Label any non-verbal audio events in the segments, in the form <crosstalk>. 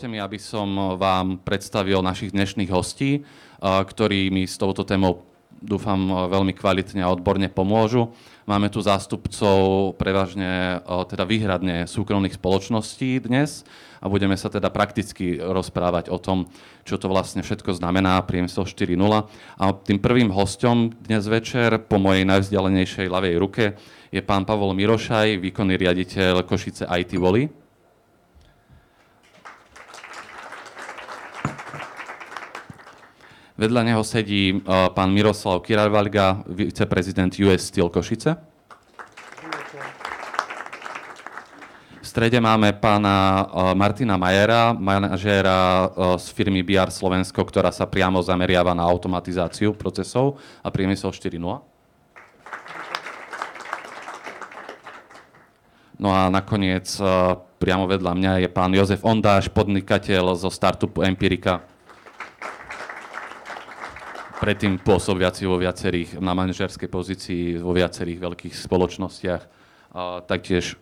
dovolte mi, aby som vám predstavil našich dnešných hostí, ktorí mi s touto témou dúfam veľmi kvalitne a odborne pomôžu. Máme tu zástupcov prevažne teda výhradne súkromných spoločností dnes a budeme sa teda prakticky rozprávať o tom, čo to vlastne všetko znamená priemysel 4.0. A tým prvým hostom dnes večer po mojej najvzdialenejšej ľavej ruke je pán Pavol Mirošaj, výkonný riaditeľ Košice IT Voli. Vedľa neho sedí uh, pán Miroslav Kirarvalga, viceprezident US Steel Košice. V strede máme pána uh, Martina Majera, manažéra uh, z firmy BR Slovensko, ktorá sa priamo zameriava na automatizáciu procesov a priemysel 4.0. No a nakoniec priamo vedľa mňa je pán Jozef Ondáš, podnikateľ zo startupu Empirika predtým pôsobiaci vo viacerých, na manažerskej pozícii vo viacerých veľkých spoločnostiach. A taktiež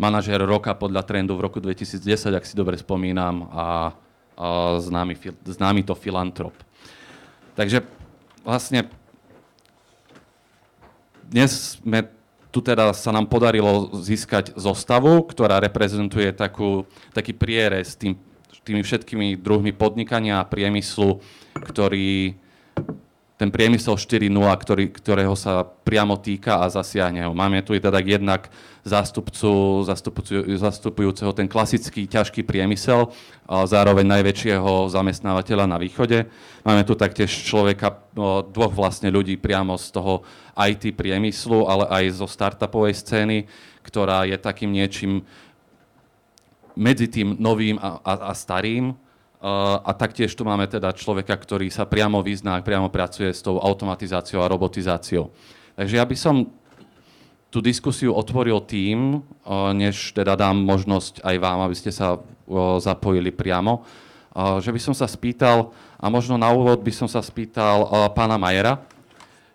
manažer roka podľa trendu v roku 2010, ak si dobre spomínam, a, a známy, známy to filantrop. Takže vlastne dnes sme tu teda sa nám podarilo získať zostavu, ktorá reprezentuje takú, taký prierez tým, tými všetkými druhmi podnikania a priemyslu, ktorý ten priemysel 4.0, ktorý, ktorého sa priamo týka a zasiahne ho. Máme tu teda jednak zástupcu, zastupujúceho ten klasický ťažký priemysel, a zároveň najväčšieho zamestnávateľa na východe. Máme tu taktiež človeka, dvoch vlastne ľudí priamo z toho IT priemyslu, ale aj zo startupovej scény, ktorá je takým niečím medzi tým novým a, a, a starým, a taktiež tu máme teda človeka, ktorý sa priamo vyzná, priamo pracuje s tou automatizáciou a robotizáciou. Takže ja by som tú diskusiu otvoril tým, než teda dám možnosť aj vám, aby ste sa zapojili priamo, že by som sa spýtal, a možno na úvod by som sa spýtal pána Majera,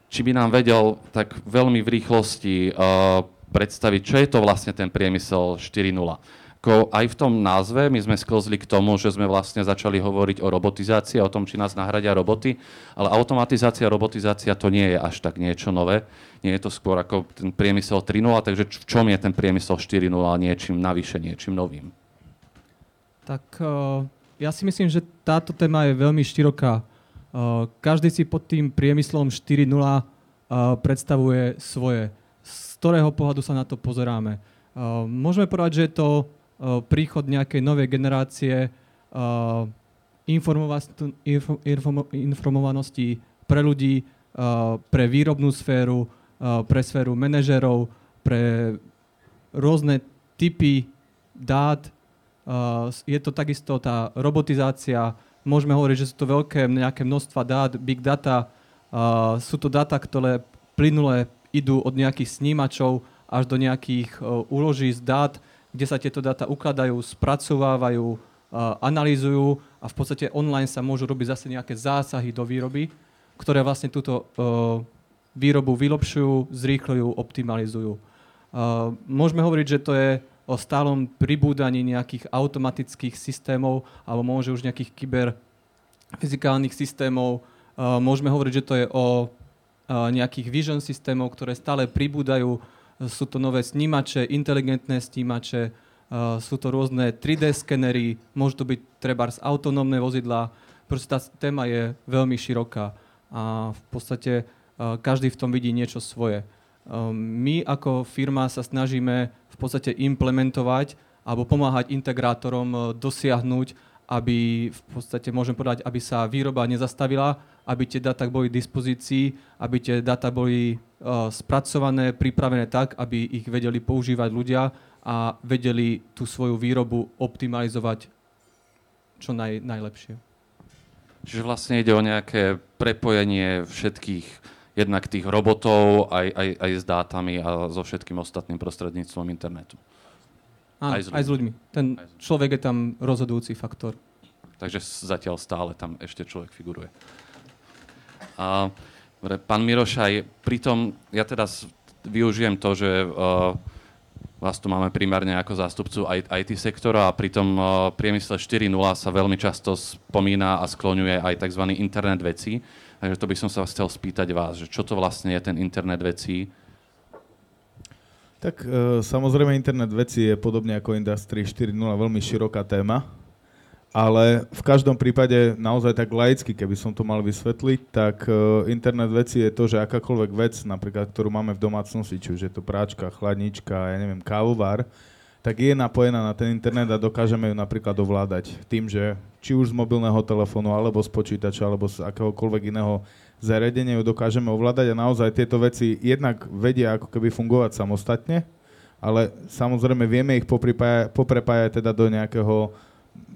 či by nám vedel tak veľmi v rýchlosti predstaviť, čo je to vlastne ten priemysel 4.0 ako aj v tom názve my sme sklzli k tomu, že sme vlastne začali hovoriť o robotizácii, o tom, či nás nahradia roboty, ale automatizácia, robotizácia to nie je až tak niečo nové. Nie je to skôr ako ten priemysel 3.0, takže v čom je ten priemysel 4.0 niečím navyše, niečím novým? Tak uh, ja si myslím, že táto téma je veľmi široká. Uh, každý si pod tým priemyslom 4.0 uh, predstavuje svoje. Z ktorého pohľadu sa na to pozeráme. Môžeme povedať, že je to Eh, príchod nejakej novej generácie eh, informovanosti pre ľudí, eh, pre výrobnú sféru, pre sféru manažerov, pre rôzne typy dát. Je to takisto tá robotizácia. Môžeme hovoriť, že sú to veľké nejaké množstva dát, big data. Sú to dáta, ktoré plynule idú od nejakých snímačov až do nejakých úloží z dát, kde sa tieto dáta ukladajú, spracovávajú, analýzujú a v podstate online sa môžu robiť zase nejaké zásahy do výroby, ktoré vlastne túto výrobu vylepšujú, zrýchľujú, optimalizujú. Môžeme hovoriť, že to je o stálom pribúdaní nejakých automatických systémov alebo môže už nejakých kyberfyzikálnych systémov. Môžeme hovoriť, že to je o nejakých vision systémov, ktoré stále pribúdajú sú to nové snímače, inteligentné snímače, sú to rôzne 3D skenery, môžu to byť z autonómne vozidla. Proste tá téma je veľmi široká a v podstate každý v tom vidí niečo svoje. My ako firma sa snažíme v podstate implementovať alebo pomáhať integrátorom dosiahnuť, aby v podstate môžem povedať, aby sa výroba nezastavila, aby tie dáta boli v dispozícii, aby tie dáta boli uh, spracované, pripravené tak, aby ich vedeli používať ľudia a vedeli tú svoju výrobu optimalizovať čo naj, najlepšie. Čiže vlastne ide o nejaké prepojenie všetkých jednak tých robotov aj, aj, aj s dátami a so všetkým ostatným prostredníctvom internetu. Áno, aj, s aj s ľuďmi. Ten človek je tam rozhodujúci faktor. Takže zatiaľ stále tam ešte človek figuruje. A, pán Mirošaj, pritom ja teda využijem to, že uh, Vás tu máme primárne ako zástupcu IT sektora a pri tom uh, priemysle 4.0 sa veľmi často spomína a skloňuje aj tzv. internet vecí. Takže to by som sa chcel spýtať vás, že čo to vlastne je ten internet vecí? Tak e, samozrejme internet veci je podobne ako Industry 4.0 veľmi široká téma, ale v každom prípade naozaj tak laicky, keby som to mal vysvetliť, tak e, internet veci je to, že akákoľvek vec, napríklad, ktorú máme v domácnosti, či už je to práčka, chladnička, ja neviem, kávovar, tak je napojená na ten internet a dokážeme ju napríklad ovládať tým, že či už z mobilného telefónu, alebo z počítača, alebo z akéhokoľvek iného zariadenie ju dokážeme ovládať a naozaj tieto veci jednak vedia ako keby fungovať samostatne, ale samozrejme vieme ich poprepájať teda do nejakého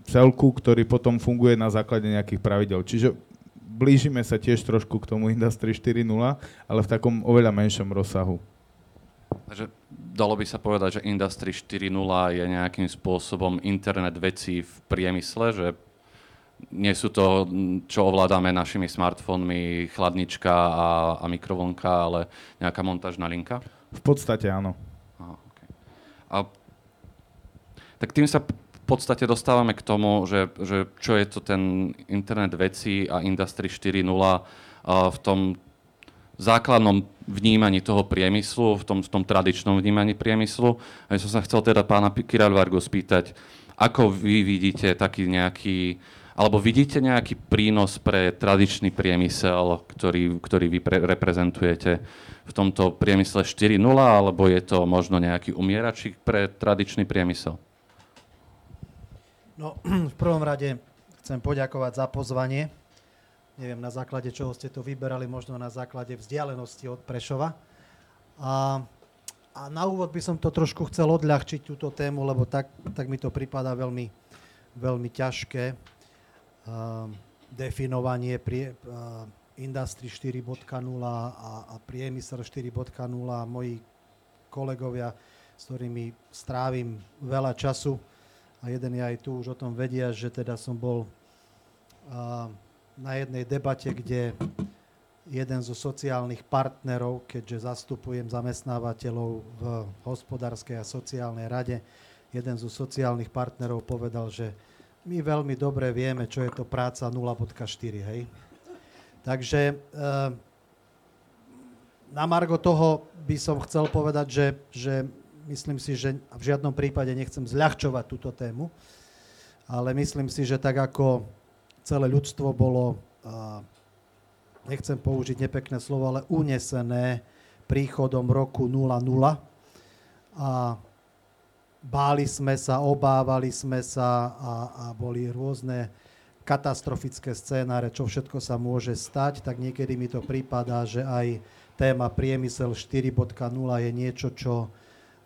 celku, ktorý potom funguje na základe nejakých pravidel. Čiže blížime sa tiež trošku k tomu Industry 4.0, ale v takom oveľa menšom rozsahu. Takže dalo by sa povedať, že Industry 4.0 je nejakým spôsobom internet vecí v priemysle, že nie sú to, čo ovládame našimi smartfónmi, chladnička a, a mikrovlnka, ale nejaká montážna linka? V podstate áno. Aha, okay. a, tak tým sa v podstate dostávame k tomu, že, že čo je to ten internet veci a Industry 4.0 v tom základnom vnímaní toho priemyslu, v tom, v tom tradičnom vnímaní priemyslu. A ja som sa chcel teda pána Kiralvargu spýtať, ako vy vidíte taký nejaký alebo vidíte nejaký prínos pre tradičný priemysel, ktorý, ktorý vy pre, reprezentujete v tomto priemysle 4.0, alebo je to možno nejaký umieračík pre tradičný priemysel? No, <clears throat> v prvom rade chcem poďakovať za pozvanie. Neviem, na základe čoho ste to vyberali, možno na základe vzdialenosti od Prešova. A, a na úvod by som to trošku chcel odľahčiť, túto tému, lebo tak, tak mi to prípada veľmi, veľmi ťažké definovanie prie, uh, Industry 4.0 a, a priemysel 4.0 a moji kolegovia, s ktorými strávim veľa času a jeden je aj tu, už o tom vedia, že teda som bol uh, na jednej debate, kde jeden zo sociálnych partnerov, keďže zastupujem zamestnávateľov v hospodárskej a sociálnej rade, jeden zo sociálnych partnerov povedal, že my veľmi dobre vieme, čo je to práca 0.4, hej. Takže e, na margo toho by som chcel povedať, že, že myslím si, že v žiadnom prípade nechcem zľahčovať túto tému, ale myslím si, že tak ako celé ľudstvo bolo, nechcem použiť nepekné slovo, ale unesené príchodom roku 00 a báli sme sa, obávali sme sa a, a boli rôzne katastrofické scénáre, čo všetko sa môže stať, tak niekedy mi to prípada, že aj téma priemysel 4.0 je niečo, čo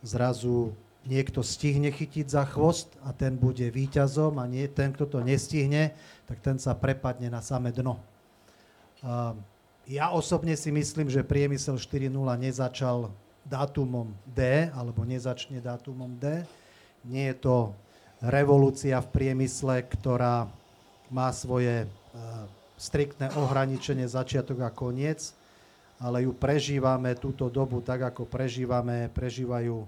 zrazu niekto stihne chytiť za chvost a ten bude výťazom a nie, ten, kto to nestihne, tak ten sa prepadne na samé dno. Ja osobne si myslím, že priemysel 4.0 nezačal dátumom D, alebo nezačne dátumom D. Nie je to revolúcia v priemysle, ktorá má svoje e, striktné ohraničenie začiatok a koniec, ale ju prežívame túto dobu tak, ako prežívame, prežívajú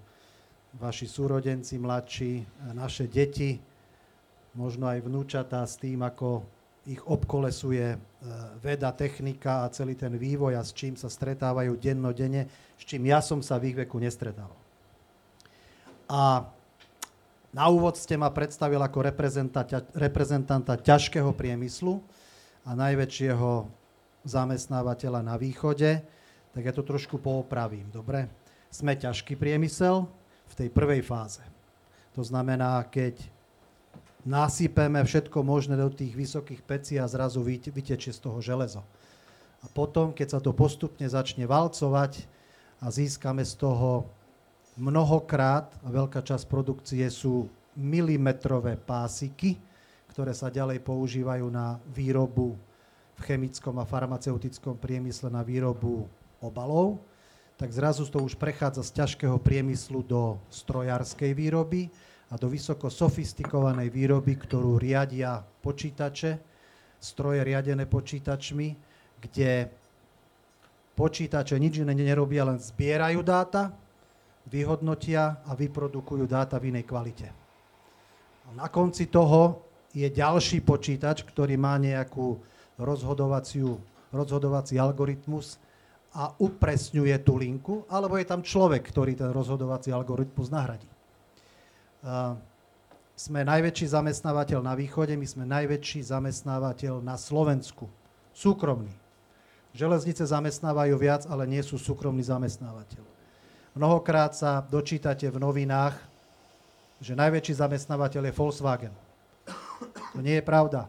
vaši súrodenci mladší, naše deti, možno aj vnúčatá s tým, ako ich obkolesuje e, veda, technika a celý ten vývoj a s čím sa stretávajú dennodenne, s čím ja som sa v ich veku nestretal. A na úvod ste ma predstavil ako reprezentanta, reprezentanta ťažkého priemyslu a najväčšieho zamestnávateľa na východe, tak ja to trošku poopravím, dobre? Sme ťažký priemysel v tej prvej fáze. To znamená, keď nasypeme všetko možné do tých vysokých pecí a zrazu vytečie z toho železo. A potom, keď sa to postupne začne valcovať a získame z toho mnohokrát, a veľká časť produkcie sú milimetrové pásiky, ktoré sa ďalej používajú na výrobu v chemickom a farmaceutickom priemysle na výrobu obalov, tak zrazu to už prechádza z ťažkého priemyslu do strojárskej výroby, a do vysoko sofistikovanej výroby, ktorú riadia počítače, stroje riadené počítačmi, kde počítače nič iné nerobia, len zbierajú dáta, vyhodnotia a vyprodukujú dáta v inej kvalite. A na konci toho je ďalší počítač, ktorý má nejakú rozhodovaciu, rozhodovací algoritmus a upresňuje tú linku, alebo je tam človek, ktorý ten rozhodovací algoritmus nahradí. Uh, sme najväčší zamestnávateľ na východe, my sme najväčší zamestnávateľ na Slovensku. Súkromný. Železnice zamestnávajú viac, ale nie sú súkromný zamestnávateľ. Mnohokrát sa dočítate v novinách, že najväčší zamestnávateľ je Volkswagen. To nie je pravda.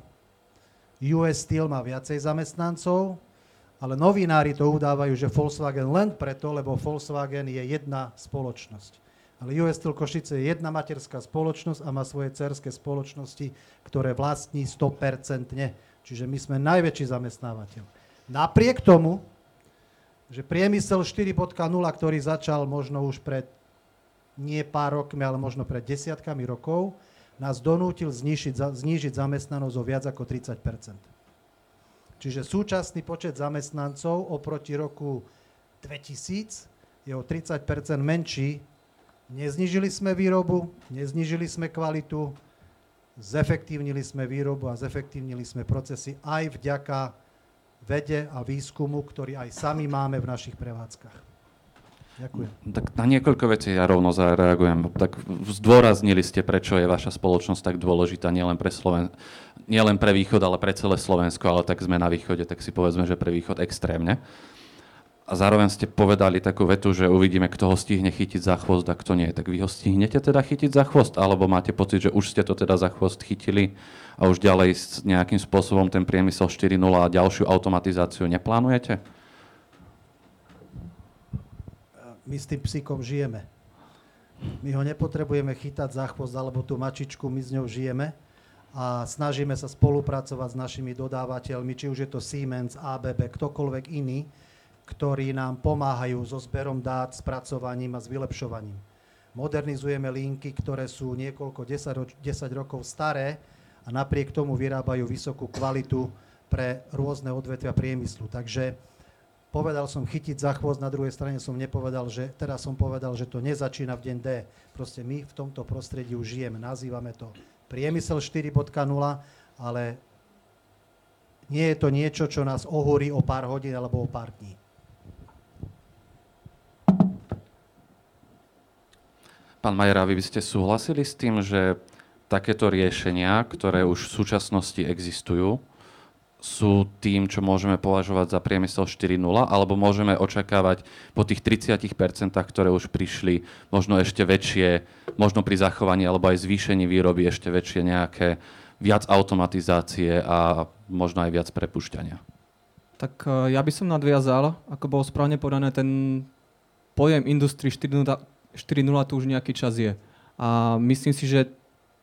US Steel má viacej zamestnancov, ale novinári to udávajú, že Volkswagen len preto, lebo Volkswagen je jedna spoločnosť. Ale US Steel Košice je jedna materská spoločnosť a má svoje cerské spoločnosti, ktoré vlastní 100%. Čiže my sme najväčší zamestnávateľ. Napriek tomu, že priemysel 4.0, ktorý začal možno už pred nie pár rokmi, ale možno pred desiatkami rokov, nás donútil znižiť, znižiť zamestnanosť o viac ako 30% Čiže súčasný počet zamestnancov oproti roku 2000 je o 30% menší Neznižili sme výrobu, neznižili sme kvalitu, zefektívnili sme výrobu a zefektívnili sme procesy aj vďaka vede a výskumu, ktorý aj sami máme v našich prevádzkach. Ďakujem. Tak na niekoľko vecí ja rovno zareagujem. Tak zdôraznili ste, prečo je vaša spoločnosť tak dôležitá nielen pre, Sloven- nielen pre východ, ale pre celé Slovensko, ale tak sme na východe, tak si povedzme, že pre východ extrémne. A zároveň ste povedali takú vetu, že uvidíme, kto ho stihne chytiť za chvost a kto nie. Tak vy ho stihnete teda chytiť za chvost? Alebo máte pocit, že už ste to teda za chvost chytili a už ďalej s nejakým spôsobom ten priemysel 4.0 a ďalšiu automatizáciu neplánujete? My s tým psíkom žijeme. My ho nepotrebujeme chytať za chvost alebo tú mačičku, my s ňou žijeme a snažíme sa spolupracovať s našimi dodávateľmi, či už je to Siemens, ABB, ktokoľvek iný, ktorí nám pomáhajú so zberom dát, spracovaním a s vylepšovaním. Modernizujeme linky, ktoré sú niekoľko 10, 10 rokov staré a napriek tomu vyrábajú vysokú kvalitu pre rôzne odvetvia priemyslu. Takže povedal som chytiť za chvost, na druhej strane som nepovedal, že teraz som povedal, že to nezačína v deň D. Proste my v tomto prostredí už žijeme, nazývame to priemysel 4.0, ale nie je to niečo, čo nás ohúri o pár hodín alebo o pár dní. Pán Majer, vy by ste súhlasili s tým, že takéto riešenia, ktoré už v súčasnosti existujú, sú tým, čo môžeme považovať za priemysel 4.0, alebo môžeme očakávať po tých 30%, ktoré už prišli, možno ešte väčšie, možno pri zachovaní alebo aj zvýšení výroby ešte väčšie nejaké viac automatizácie a možno aj viac prepušťania. Tak e, ja by som nadviazal, ako bolo správne povedané, ten pojem Industry 4.0 4.0 tu už nejaký čas je. A myslím si, že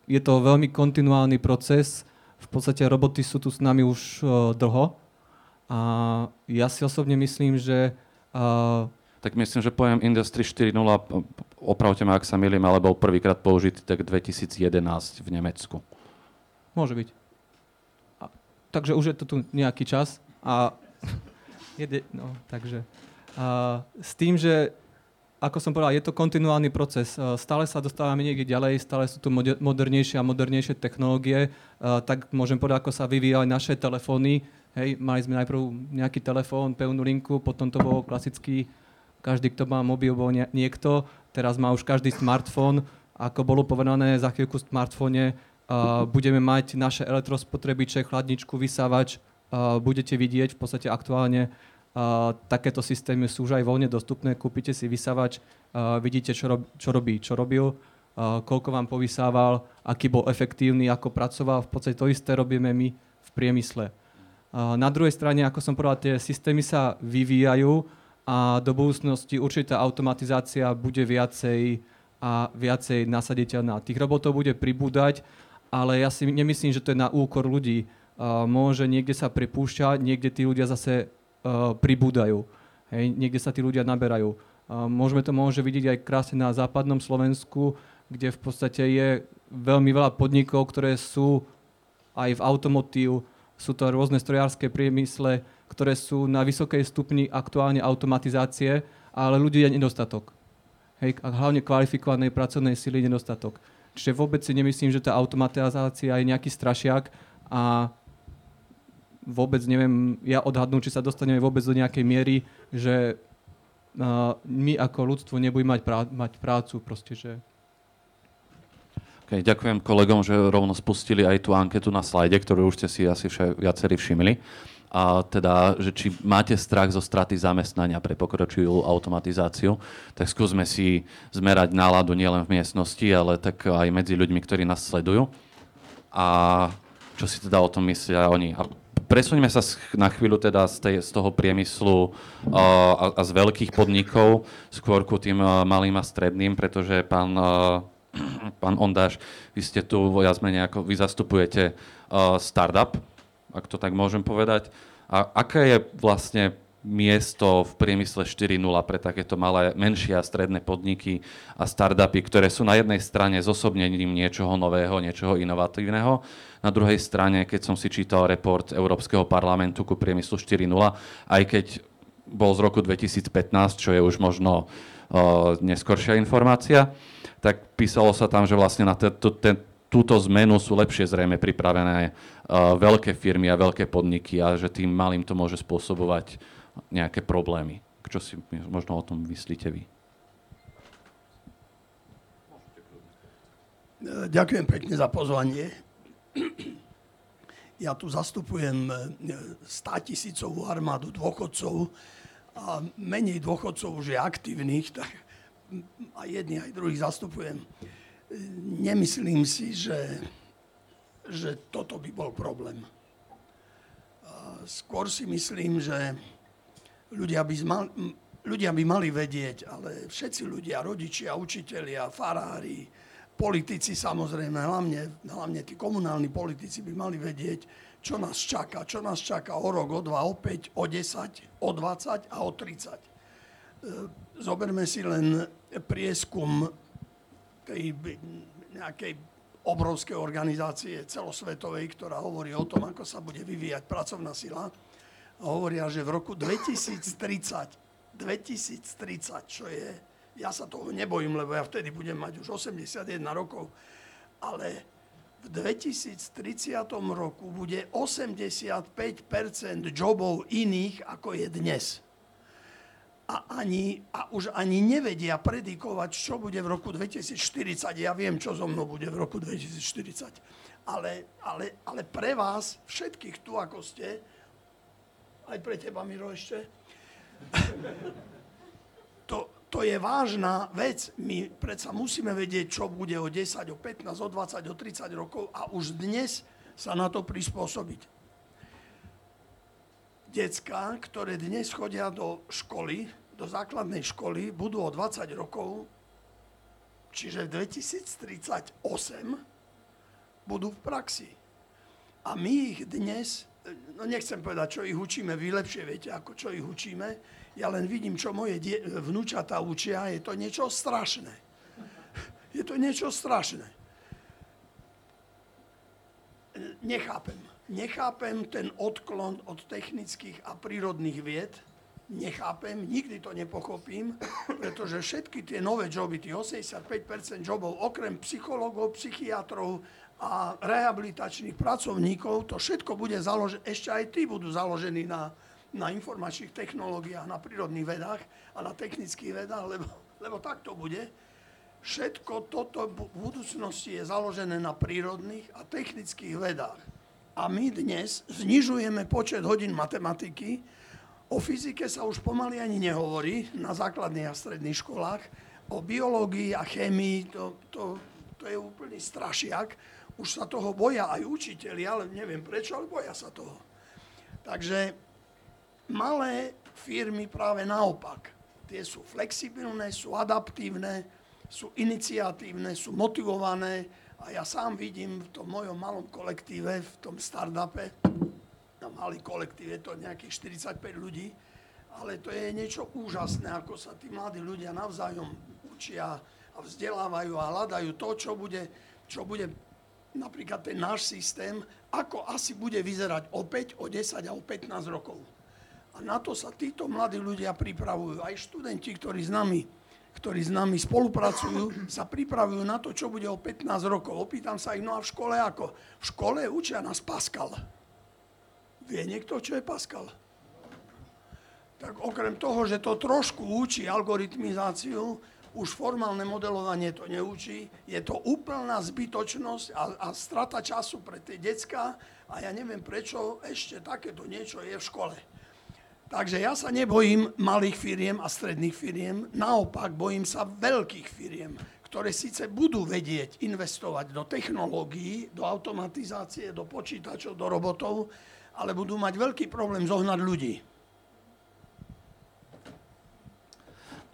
je to veľmi kontinuálny proces. V podstate roboty sú tu s nami už uh, dlho. A ja si osobne myslím, že... Uh, tak myslím, že pojem Industry 4.0, opravte ma, ak sa milím, ale bol prvýkrát použitý tak 2011 v Nemecku. Môže byť. A, takže už je to tu nejaký čas. A <laughs> jede, no, takže, a, s tým, že ako som povedal, je to kontinuálny proces. E, stále sa dostávame niekde ďalej, stále sú tu modernejšie a modernejšie technológie. E, tak môžem povedať, ako sa vyvíjali naše telefóny. Hej, mali sme najprv nejaký telefón, pevnú linku, potom to bol klasický, každý, kto má mobil, bol niekto. Teraz má už každý smartfón. Ako bolo povedané, za chvíľku v smartfóne uh, budeme mať naše elektrospotrebiče, chladničku, vysávač. Budete vidieť v podstate aktuálne takéto systémy sú už aj voľne dostupné. Kúpite si vysavač, uh, vidíte, čo, rob, čo robí, čo robil, koľko vám povysával, aký bol efektívny, ako pracoval. V podstate to isté robíme my v priemysle. Na druhej strane, ako som povedal, tie systémy sa vyvíjajú a do budúcnosti určitá automatizácia bude viacej a viacej nasaditeľná. Tých robotov bude pribúdať, ale ja si nemyslím, že to je na úkor ľudí. Môže niekde sa pripúšťať, niekde tí ľudia zase pribúdajú. Hej, niekde sa tí ľudia naberajú. Uh, môžeme to môže vidieť aj krásne na západnom Slovensku, kde v podstate je veľmi veľa podnikov, ktoré sú aj v automotív, sú to rôzne strojárske priemysle, ktoré sú na vysokej stupni aktuálne automatizácie, ale ľudí je nedostatok. Hej, a hlavne kvalifikovanej pracovnej sily nedostatok. Čiže vôbec si nemyslím, že tá automatizácia je nejaký strašiak a vôbec neviem ja odhadnúť, či sa dostaneme vôbec do nejakej miery, že uh, my ako ľudstvo nebudeme mať, prá- mať prácu, proste, že Okay, ďakujem kolegom, že rovno spustili aj tú anketu na slajde, ktorú už ste si asi vše, viacerí všimli. A teda, že či máte strach zo straty zamestnania pre pokročilú automatizáciu, tak skúsme si zmerať náladu nielen v miestnosti, ale tak aj medzi ľuďmi, ktorí nás sledujú. A čo si teda o tom myslia oni. Presuňme sa na chvíľu teda z, tej, z toho priemyslu uh, a, a z veľkých podnikov skôr ku tým uh, malým a stredným, pretože pán uh, <clears throat> pán Ondáš, vy ste tu viac menej ako, vy zastupujete uh, startup, ak to tak môžem povedať. A aké je vlastne miesto v priemysle 4.0 pre takéto malé, menšie a stredné podniky a startupy, ktoré sú na jednej strane zosobnením niečoho nového, niečoho inovatívneho. Na druhej strane, keď som si čítal report Európskeho parlamentu ku priemyslu 4.0, aj keď bol z roku 2015, čo je už možno uh, neskoršia informácia, tak písalo sa tam, že vlastne na túto zmenu sú lepšie zrejme pripravené uh, veľké firmy a veľké podniky a že tým malým to môže spôsobovať nejaké problémy. Čo si možno o tom myslíte vy? Ďakujem pekne za pozvanie. <clears throat> Ja tu zastupujem 100 tisícovú armádu dôchodcov a menej dôchodcov už je aktívnych, tak aj jedni, aj druhých zastupujem. Nemyslím si, že, že toto by bol problém. Skôr si myslím, že ľudia by, zmal, ľudia by mali vedieť, ale všetci ľudia, rodičia, učitelia, farári, politici samozrejme, hlavne, hlavne tí komunálni politici by mali vedieť, čo nás čaká. Čo nás čaká o rok, o dva, o 5, o 10, o 20 a o 30 zoberme si len prieskum tej nejakej obrovskej organizácie celosvetovej, ktorá hovorí o tom, ako sa bude vyvíjať pracovná sila. A hovoria, že v roku 2030, 2030, čo je, ja sa toho nebojím, lebo ja vtedy budem mať už 81 rokov, ale v 2030 roku bude 85% jobov iných, ako je dnes a, ani, a už ani nevedia predikovať, čo bude v roku 2040. Ja viem, čo so mnou bude v roku 2040. Ale, ale, ale pre vás, všetkých tu, ako ste, aj pre teba, Miro, ešte, <laughs> to, je vážna vec. My predsa musíme vedieť, čo bude o 10, o 15, o 20, o 30 rokov a už dnes sa na to prispôsobiť decka, ktoré dnes chodia do školy, do základnej školy, budú o 20 rokov, čiže v 2038 budú v praxi. A my ich dnes, no nechcem povedať, čo ich učíme, vy lepšie viete, ako čo ich učíme, ja len vidím, čo moje die- vnúčata učia, je to niečo strašné. Je to niečo strašné. Nechápem nechápem ten odklon od technických a prírodných vied, nechápem, nikdy to nepochopím, pretože všetky tie nové joby, tých 85% jobov, okrem psychológov, psychiatrov a rehabilitačných pracovníkov, to všetko bude založené, ešte aj tí budú založení na, na informačných technológiách, na prírodných vedách a na technických vedách, lebo, lebo tak to bude. Všetko toto v budúcnosti je založené na prírodných a technických vedách. A my dnes znižujeme počet hodín matematiky, o fyzike sa už pomaly ani nehovorí na základných a stredných školách, o biológii a chémii, to, to, to je úplný strašiak. Už sa toho boja aj učiteľi, ale neviem prečo, ale boja sa toho. Takže malé firmy práve naopak. Tie sú flexibilné, sú adaptívne, sú iniciatívne, sú motivované, a ja sám vidím v tom mojom malom kolektíve, v tom startupe, na malý kolektív je to nejakých 45 ľudí, ale to je niečo úžasné, ako sa tí mladí ľudia navzájom učia a vzdelávajú a hľadajú to, čo bude, čo bude napríklad ten náš systém, ako asi bude vyzerať o 5, o 10 a o 15 rokov. A na to sa títo mladí ľudia pripravujú. Aj študenti, ktorí s nami ktorí s nami spolupracujú, sa pripravujú na to, čo bude o 15 rokov. Opýtam sa ich, no a v škole ako? V škole učia nás Pascal. Vie niekto, čo je Pascal? Tak okrem toho, že to trošku učí algoritmizáciu, už formálne modelovanie to neučí, je to úplná zbytočnosť a, a strata času pre tie decka a ja neviem, prečo ešte takéto niečo je v škole. Takže ja sa nebojím malých firiem a stredných firiem, naopak bojím sa veľkých firiem, ktoré síce budú vedieť investovať do technológií, do automatizácie, do počítačov, do robotov, ale budú mať veľký problém zohnať ľudí.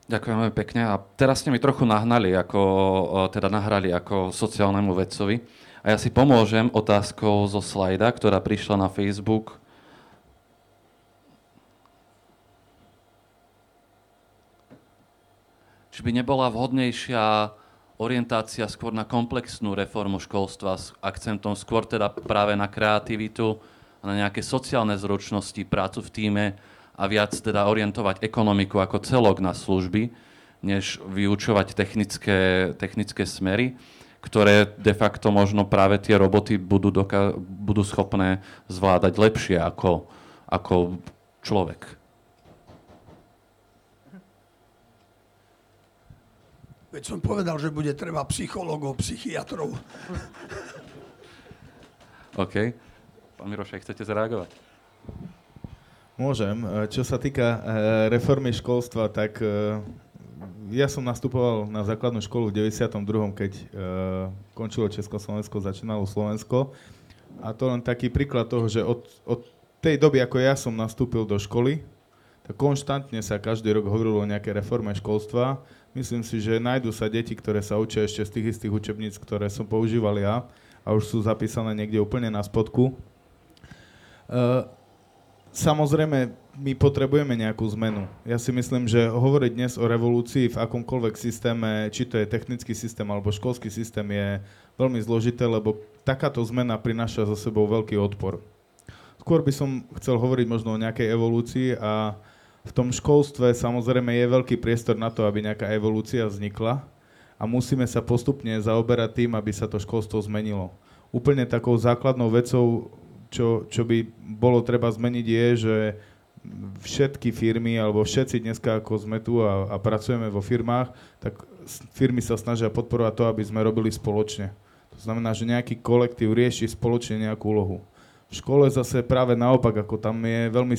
Ďakujem pekne. A teraz ste mi trochu nahnali, ako, teda nahrali ako sociálnemu vedcovi. A ja si pomôžem otázkou zo slajda, ktorá prišla na Facebook či by nebola vhodnejšia orientácia skôr na komplexnú reformu školstva s akcentom skôr teda práve na kreativitu a na nejaké sociálne zručnosti, prácu v týme a viac teda orientovať ekonomiku ako celok na služby, než vyučovať technické, technické smery, ktoré de facto možno práve tie roboty budú, doka- budú schopné zvládať lepšie ako, ako človek. Veď som povedal, že bude treba psychologov, psychiatrov. OK. Pán Mirošek, chcete zareagovať? Môžem. E, čo sa týka e, reformy školstva, tak e, ja som nastupoval na základnú školu v 92., keď končilo Československo, začínalo Slovensko. A to len taký príklad toho, že od, od tej doby, ako ja som nastúpil do školy, tak konštantne sa každý rok hovorilo o nejaké reforme školstva Myslím si, že nájdú sa deti, ktoré sa učia ešte z tých istých učebníc, ktoré som používal ja a už sú zapísané niekde úplne na spodku. Uh, samozrejme, my potrebujeme nejakú zmenu. Ja si myslím, že hovoriť dnes o revolúcii v akomkoľvek systéme, či to je technický systém alebo školský systém, je veľmi zložité, lebo takáto zmena prináša za sebou veľký odpor. Skôr by som chcel hovoriť možno o nejakej evolúcii a v tom školstve samozrejme je veľký priestor na to, aby nejaká evolúcia vznikla a musíme sa postupne zaoberať tým, aby sa to školstvo zmenilo. Úplne takou základnou vecou, čo, čo by bolo treba zmeniť, je, že všetky firmy, alebo všetci dneska, ako sme tu a, a pracujeme vo firmách, tak firmy sa snažia podporovať to, aby sme robili spoločne. To znamená, že nejaký kolektív rieši spoločne nejakú úlohu. V škole zase práve naopak, ako tam je veľmi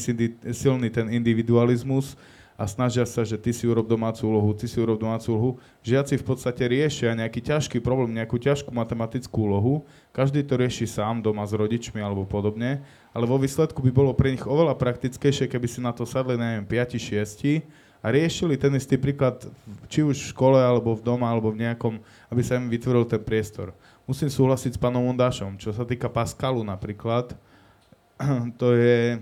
silný ten individualizmus a snažia sa, že ty si urob domácu úlohu, ty si urob domácu úlohu. Žiaci v podstate riešia nejaký ťažký problém, nejakú ťažkú matematickú úlohu. Každý to rieši sám doma s rodičmi alebo podobne, ale vo výsledku by bolo pre nich oveľa praktickejšie, keby si na to sadli, neviem, 5-6 a riešili ten istý príklad, či už v škole, alebo v doma, alebo v nejakom, aby sa im vytvoril ten priestor musím súhlasiť s pánom Ondášom. Čo sa týka Pascalu napríklad, <clears throat> to je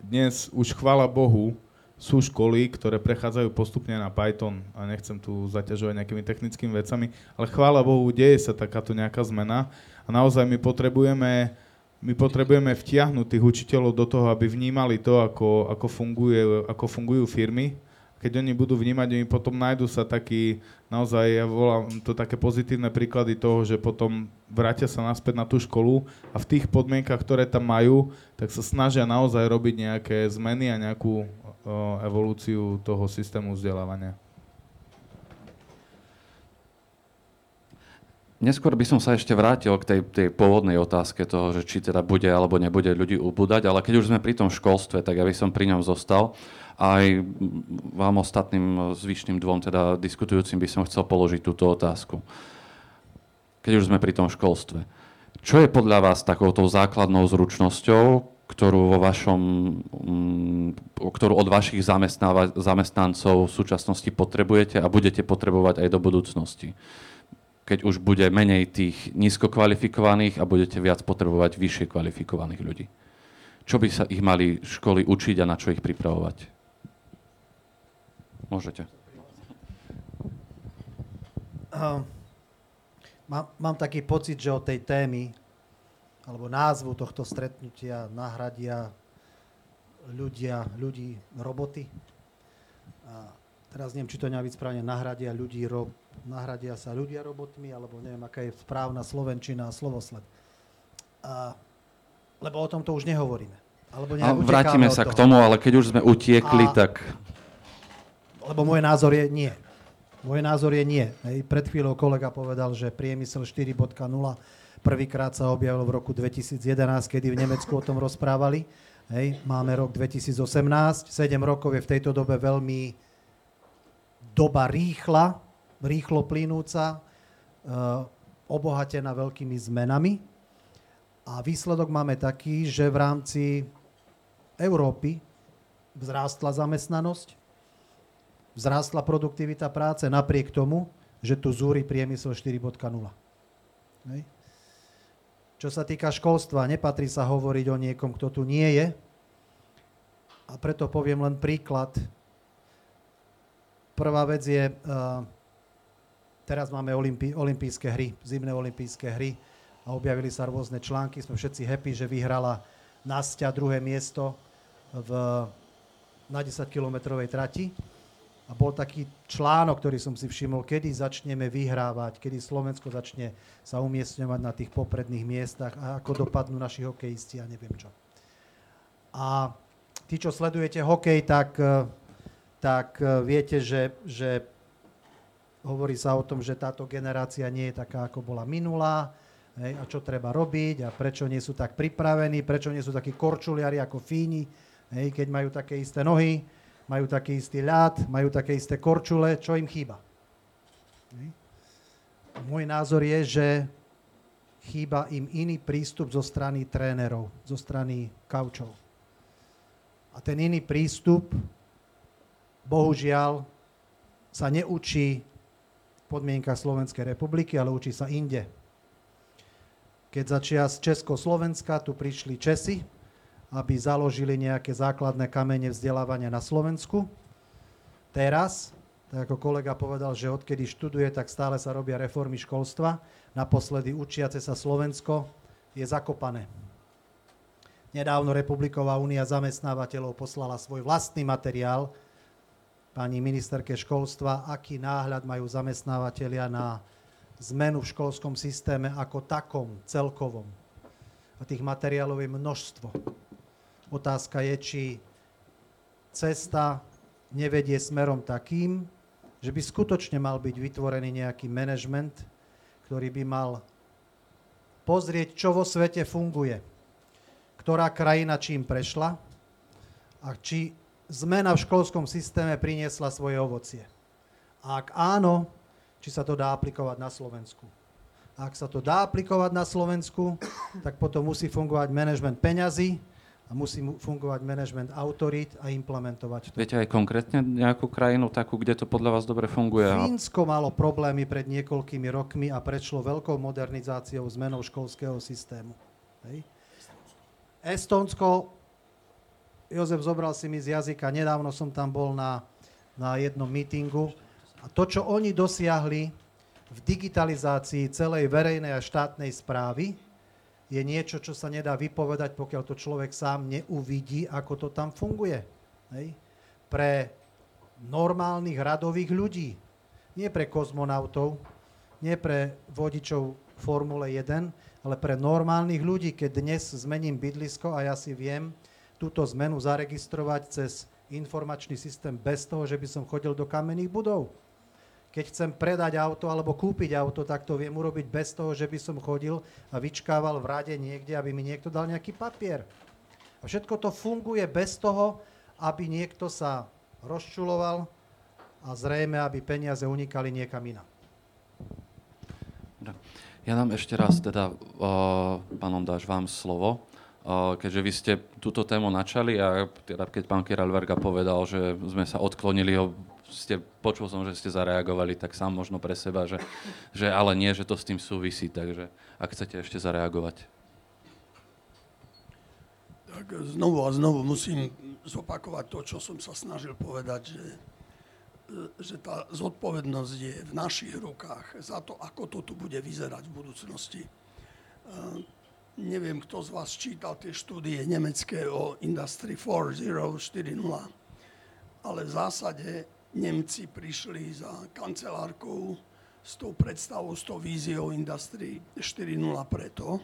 dnes už chvála Bohu, sú školy, ktoré prechádzajú postupne na Python a nechcem tu zaťažovať nejakými technickými vecami, ale chvála Bohu, deje sa takáto nejaká zmena a naozaj my potrebujeme, my potrebujeme vtiahnuť tých učiteľov do toho, aby vnímali to, ako, ako, funguje, ako fungujú firmy keď oni budú vnímať, oni potom nájdu sa taký, naozaj ja volám to také pozitívne príklady toho, že potom vrátia sa naspäť na tú školu a v tých podmienkach, ktoré tam majú, tak sa snažia naozaj robiť nejaké zmeny a nejakú o, evolúciu toho systému vzdelávania. Neskôr by som sa ešte vrátil k tej, tej pôvodnej otázke toho, že či teda bude alebo nebude ľudí ubúdať, ale keď už sme pri tom školstve, tak ja by som pri ňom zostal aj vám ostatným zvyšným dvom, teda diskutujúcim, by som chcel položiť túto otázku. Keď už sme pri tom školstve. Čo je podľa vás takouto základnou zručnosťou, ktorú, vo vašom, mm, ktorú od vašich zamestnancov v súčasnosti potrebujete a budete potrebovať aj do budúcnosti? Keď už bude menej tých nízko kvalifikovaných a budete viac potrebovať vyššie kvalifikovaných ľudí. Čo by sa ich mali školy učiť a na čo ich pripravovať? Môžete. Uh, mám, mám taký pocit, že od tej témy alebo názvu tohto stretnutia nahradia ľudia, ľudí roboty. A teraz neviem, či to byť správne, nahradia ľudí, ro, nahradia sa ľudia robotmi, alebo neviem, aká je správna slovenčina a slovosled. A, lebo o tom to už nehovoríme. Alebo a vrátime sa k tomu, ale keď už sme utiekli, a, tak... Lebo môj názor je nie. Môj názor je nie. Hej. Pred chvíľou kolega povedal, že priemysel 4.0 prvýkrát sa objavil v roku 2011, kedy v Nemecku o tom rozprávali. Hej. Máme rok 2018, 7 rokov je v tejto dobe veľmi doba rýchla, rýchlo plynúca, e, obohatená veľkými zmenami. A výsledok máme taký, že v rámci Európy vzrástla zamestnanosť, vzrástla produktivita práce napriek tomu, že tu zúri priemysel 4.0. Čo sa týka školstva, nepatrí sa hovoriť o niekom, kto tu nie je. A preto poviem len príklad Prvá vec je, uh, teraz máme olimpi- olympijské hry, zimné olympijské hry a objavili sa rôzne články. Sme všetci happy, že vyhrala Nastia druhé miesto v, na 10-kilometrovej trati. A bol taký článok, ktorý som si všimol, kedy začneme vyhrávať, kedy Slovensko začne sa umiestňovať na tých popredných miestach a ako dopadnú naši hokejisti a neviem čo. A tí, čo sledujete hokej, tak tak e, viete, že, že hovorí sa o tom, že táto generácia nie je taká, ako bola minulá, hej, a čo treba robiť a prečo nie sú tak pripravení, prečo nie sú takí korčuliari ako Fíni, hej, keď majú také isté nohy, majú taký istý ľad, majú také isté korčule, čo im chýba. Hej. Môj názor je, že chýba im iný prístup zo strany trénerov, zo strany kaučov. A ten iný prístup bohužiaľ sa neučí v podmienkach Slovenskej republiky, ale učí sa inde. Keď začia z Československa tu prišli Česi, aby založili nejaké základné kamene vzdelávania na Slovensku. Teraz, tak ako kolega povedal, že odkedy študuje, tak stále sa robia reformy školstva. Naposledy učiace sa Slovensko je zakopané. Nedávno Republiková únia zamestnávateľov poslala svoj vlastný materiál, pani ministerke školstva, aký náhľad majú zamestnávateľia na zmenu v školskom systéme ako takom, celkovom. A tých materiálov je množstvo. Otázka je, či cesta nevedie smerom takým, že by skutočne mal byť vytvorený nejaký manažment, ktorý by mal pozrieť, čo vo svete funguje, ktorá krajina čím prešla a či zmena v školskom systéme priniesla svoje ovocie? A ak áno, či sa to dá aplikovať na Slovensku? A ak sa to dá aplikovať na Slovensku, tak potom musí fungovať manažment peňazí a musí fungovať manažment autorít a implementovať to. Viete aj konkrétne nejakú krajinu takú, kde to podľa vás dobre funguje? Fínsko malo problémy pred niekoľkými rokmi a prešlo veľkou modernizáciou zmenou školského systému. Hej. Estonsko Jozef, zobral si mi z jazyka, nedávno som tam bol na, na jednom mítingu a to, čo oni dosiahli v digitalizácii celej verejnej a štátnej správy, je niečo, čo sa nedá vypovedať, pokiaľ to človek sám neuvidí, ako to tam funguje. Hej? Pre normálnych radových ľudí, nie pre kozmonautov, nie pre vodičov Formule 1, ale pre normálnych ľudí, keď dnes zmením bydlisko a ja si viem, túto zmenu zaregistrovať cez informačný systém bez toho, že by som chodil do kamenných budov. Keď chcem predať auto alebo kúpiť auto, tak to viem urobiť bez toho, že by som chodil a vyčkával v rade niekde, aby mi niekto dal nejaký papier. A všetko to funguje bez toho, aby niekto sa rozčuloval a zrejme, aby peniaze unikali niekam inam. Ja dám ešte raz teda, uh, pánom dáš vám slovo keďže vy ste túto tému načali a teda keď pán Kiralverga povedal, že sme sa odklonili, ho, ste, počul som, že ste zareagovali, tak sám možno pre seba, že, že ale nie, že to s tým súvisí, takže ak chcete ešte zareagovať. Tak znovu a znovu musím zopakovať to, čo som sa snažil povedať, že, že tá zodpovednosť je v našich rukách za to, ako to tu bude vyzerať v budúcnosti neviem, kto z vás čítal tie štúdie nemecké o Industry 4.0, 4.0, ale v zásade Nemci prišli za kancelárkou s tou predstavou, s tou víziou Industry 4.0 preto,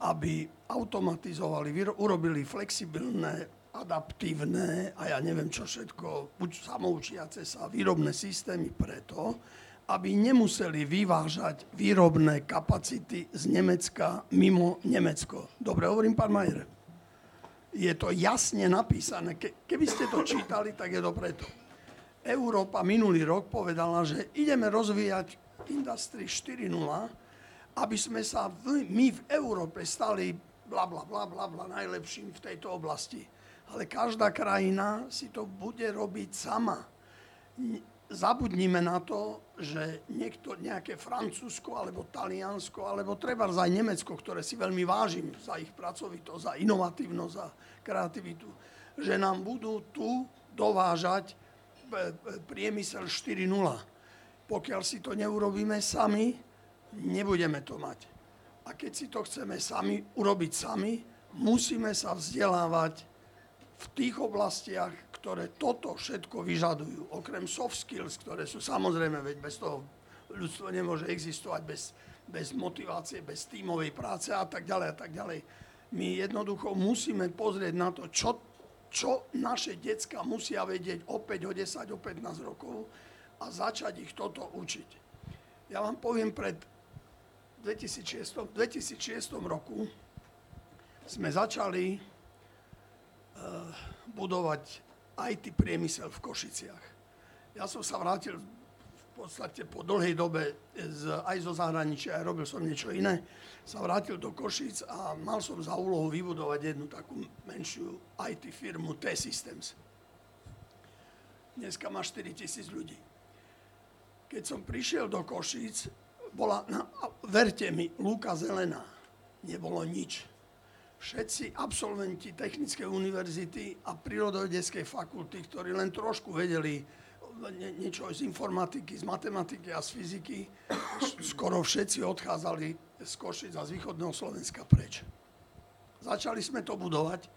aby automatizovali, urobili flexibilné, adaptívne a ja neviem čo všetko, buď samoučiace sa výrobné systémy preto, aby nemuseli vyvážať výrobné kapacity z Nemecka mimo Nemecko. Dobre hovorím, pán Majer? Je to jasne napísané. Ke, keby ste to čítali, tak je to preto. Európa minulý rok povedala, že ideme rozvíjať Industry 4.0, aby sme sa v, my v Európe stali bla bla bla bla bla najlepším v tejto oblasti. Ale každá krajina si to bude robiť sama. Zabudnime na to, že niekto, nejaké Francúzsko alebo Taliansko, alebo treba aj Nemecko, ktoré si veľmi vážim za ich pracovitosť, za inovatívnosť, za kreativitu, že nám budú tu dovážať priemysel 4.0. Pokiaľ si to neurobíme sami, nebudeme to mať. A keď si to chceme sami urobiť sami, musíme sa vzdelávať v tých oblastiach, ktoré toto všetko vyžadujú. Okrem soft skills, ktoré sú samozrejme, veď bez toho ľudstvo nemôže existovať bez, bez motivácie, bez tímovej práce a tak ďalej a tak ďalej. My jednoducho musíme pozrieť na to, čo čo naše decka musia vedieť o 5, o 10, o 15 rokov a začať ich toto učiť. Ja vám poviem, pred 2006, 2006 roku sme začali budovať IT priemysel v Košiciach. Ja som sa vrátil podstate po dlhej dobe z, aj zo zahraničia, aj robil som niečo iné, sa vrátil do Košic a mal som za úlohu vybudovať jednu takú menšiu IT firmu T-Systems. Dneska má 4 tisíc ľudí. Keď som prišiel do Košic, bola, no, verte mi, Lúka zelená. Nebolo nič. Všetci absolventi Technickej univerzity a prírodovedeckej fakulty, ktorí len trošku vedeli nie, niečo z informatiky, z matematiky a z fyziky, skoro všetci odchádzali z Košic a z východného Slovenska preč. Začali sme to budovať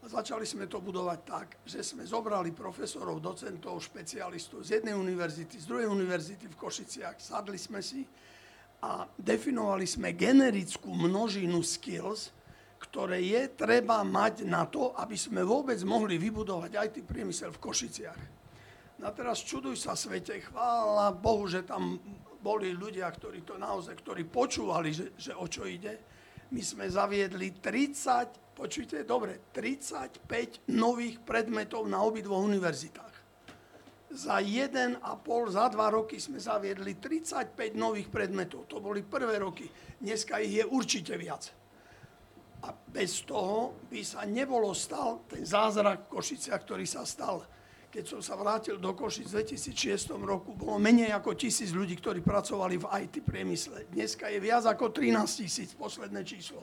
a začali sme to budovať tak, že sme zobrali profesorov, docentov, špecialistov z jednej univerzity, z druhej univerzity v Košiciach, sadli sme si a definovali sme generickú množinu skills, ktoré je treba mať na to, aby sme vôbec mohli vybudovať IT priemysel v Košiciach. A teraz čuduj sa svete, chvála Bohu, že tam boli ľudia, ktorí to naozaj, ktorí počúvali, že, že o čo ide. My sme zaviedli 30, počujte, dobre, 35 nových predmetov na obidvoch univerzitách. Za jeden a pol, za dva roky sme zaviedli 35 nových predmetov. To boli prvé roky. Dneska ich je určite viac. A bez toho by sa nebolo stal ten zázrak Košicia, ktorý sa stal keď som sa vrátil do Košic v 2006 roku, bolo menej ako tisíc ľudí, ktorí pracovali v IT priemysle. Dneska je viac ako 13 tisíc, posledné číslo.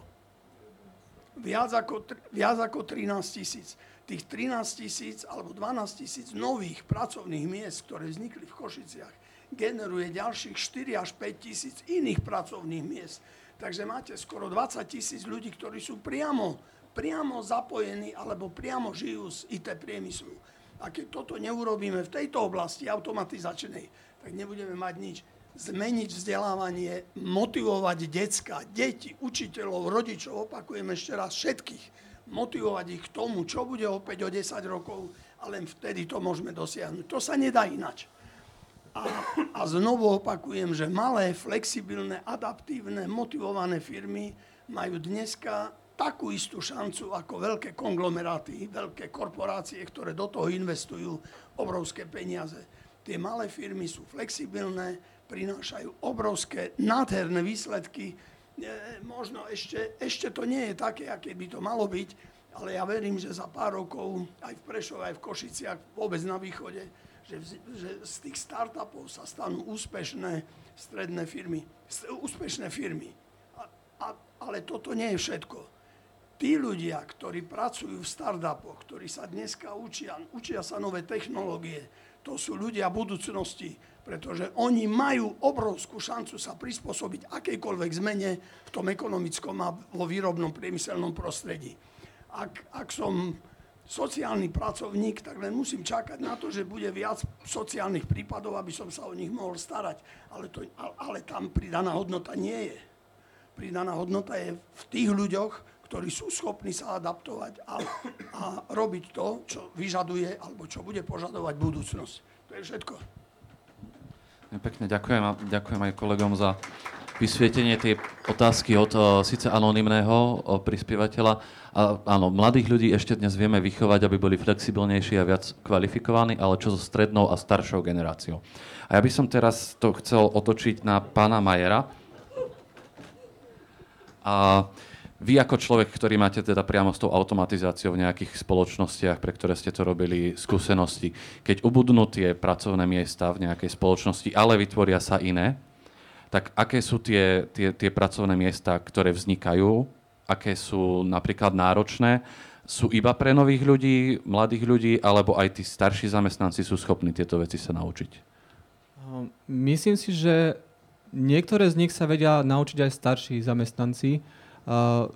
Viac ako, viac ako 13 tisíc. Tých 13 tisíc alebo 12 tisíc nových pracovných miest, ktoré vznikli v Košiciach, generuje ďalších 4 až 5 tisíc iných pracovných miest. Takže máte skoro 20 tisíc ľudí, ktorí sú priamo, priamo zapojení alebo priamo žijú z IT priemyslu. A keď toto neurobíme v tejto oblasti automatizačnej, tak nebudeme mať nič. Zmeniť vzdelávanie, motivovať decka, deti, učiteľov, rodičov, opakujem ešte raz všetkých, motivovať ich k tomu, čo bude opäť o 10 rokov a len vtedy to môžeme dosiahnuť. To sa nedá inač. A, a znovu opakujem, že malé, flexibilné, adaptívne, motivované firmy majú dneska takú istú šancu ako veľké konglomeráty, veľké korporácie, ktoré do toho investujú obrovské peniaze. Tie malé firmy sú flexibilné, prinášajú obrovské nádherné výsledky. E, možno ešte, ešte to nie je také, aké by to malo byť, ale ja verím, že za pár rokov aj v Prešove, aj v Košiciach, vôbec na východe, že, že z tých startupov sa stanú úspešné stredné firmy, úspešné firmy. A, a, ale toto nie je všetko tí ľudia, ktorí pracujú v startupoch, ktorí sa dneska učia, učia sa nové technológie, to sú ľudia budúcnosti, pretože oni majú obrovskú šancu sa prispôsobiť akejkoľvek zmene v tom ekonomickom a vo výrobnom priemyselnom prostredí. Ak, ak som sociálny pracovník, tak len musím čakať na to, že bude viac sociálnych prípadov, aby som sa o nich mohol starať. Ale, to, ale tam pridaná hodnota nie je. Pridaná hodnota je v tých ľuďoch, ktorí sú schopní sa adaptovať a, a robiť to, čo vyžaduje alebo čo bude požadovať budúcnosť. To je všetko. Pekne ďakujem a ďakujem aj kolegom za vysvietenie tej otázky od uh, síce anonimného uh, prispievateľa. A, áno, mladých ľudí ešte dnes vieme vychovať, aby boli flexibilnejší a viac kvalifikovaní, ale čo so strednou a staršou generáciou. A ja by som teraz to chcel otočiť na pána Majera. A vy ako človek, ktorý máte teda priamo s tou automatizáciou v nejakých spoločnostiach, pre ktoré ste to robili, skúsenosti, keď ubudnú tie pracovné miesta v nejakej spoločnosti, ale vytvoria sa iné, tak aké sú tie, tie, tie pracovné miesta, ktoré vznikajú, aké sú napríklad náročné, sú iba pre nových ľudí, mladých ľudí, alebo aj tí starší zamestnanci sú schopní tieto veci sa naučiť? Ehm, myslím si, že niektoré z nich sa vedia naučiť aj starší zamestnanci. Ehm,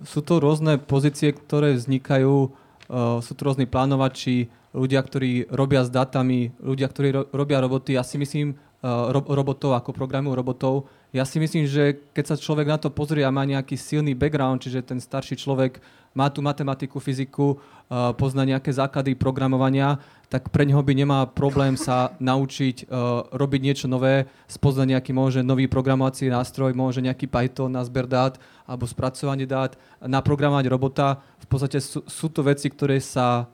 sú to rôzne pozície, ktoré vznikajú, ehm, sú to rôzni plánovači, ľudia, ktorí robia s datami, ľudia, ktorí ro- robia roboty. Ja si myslím, ro- robotov ako programu robotov, ja si myslím, že keď sa človek na to pozrie a má nejaký silný background, čiže ten starší človek má tú matematiku, fyziku, pozná nejaké základy programovania, tak pre neho by nemá problém sa <laughs> naučiť uh, robiť niečo nové, spoznať nejaký môže nový programovací nástroj, môže nejaký Python na zber dát alebo spracovanie dát, naprogramovať robota. V podstate sú, sú to veci, ktoré sa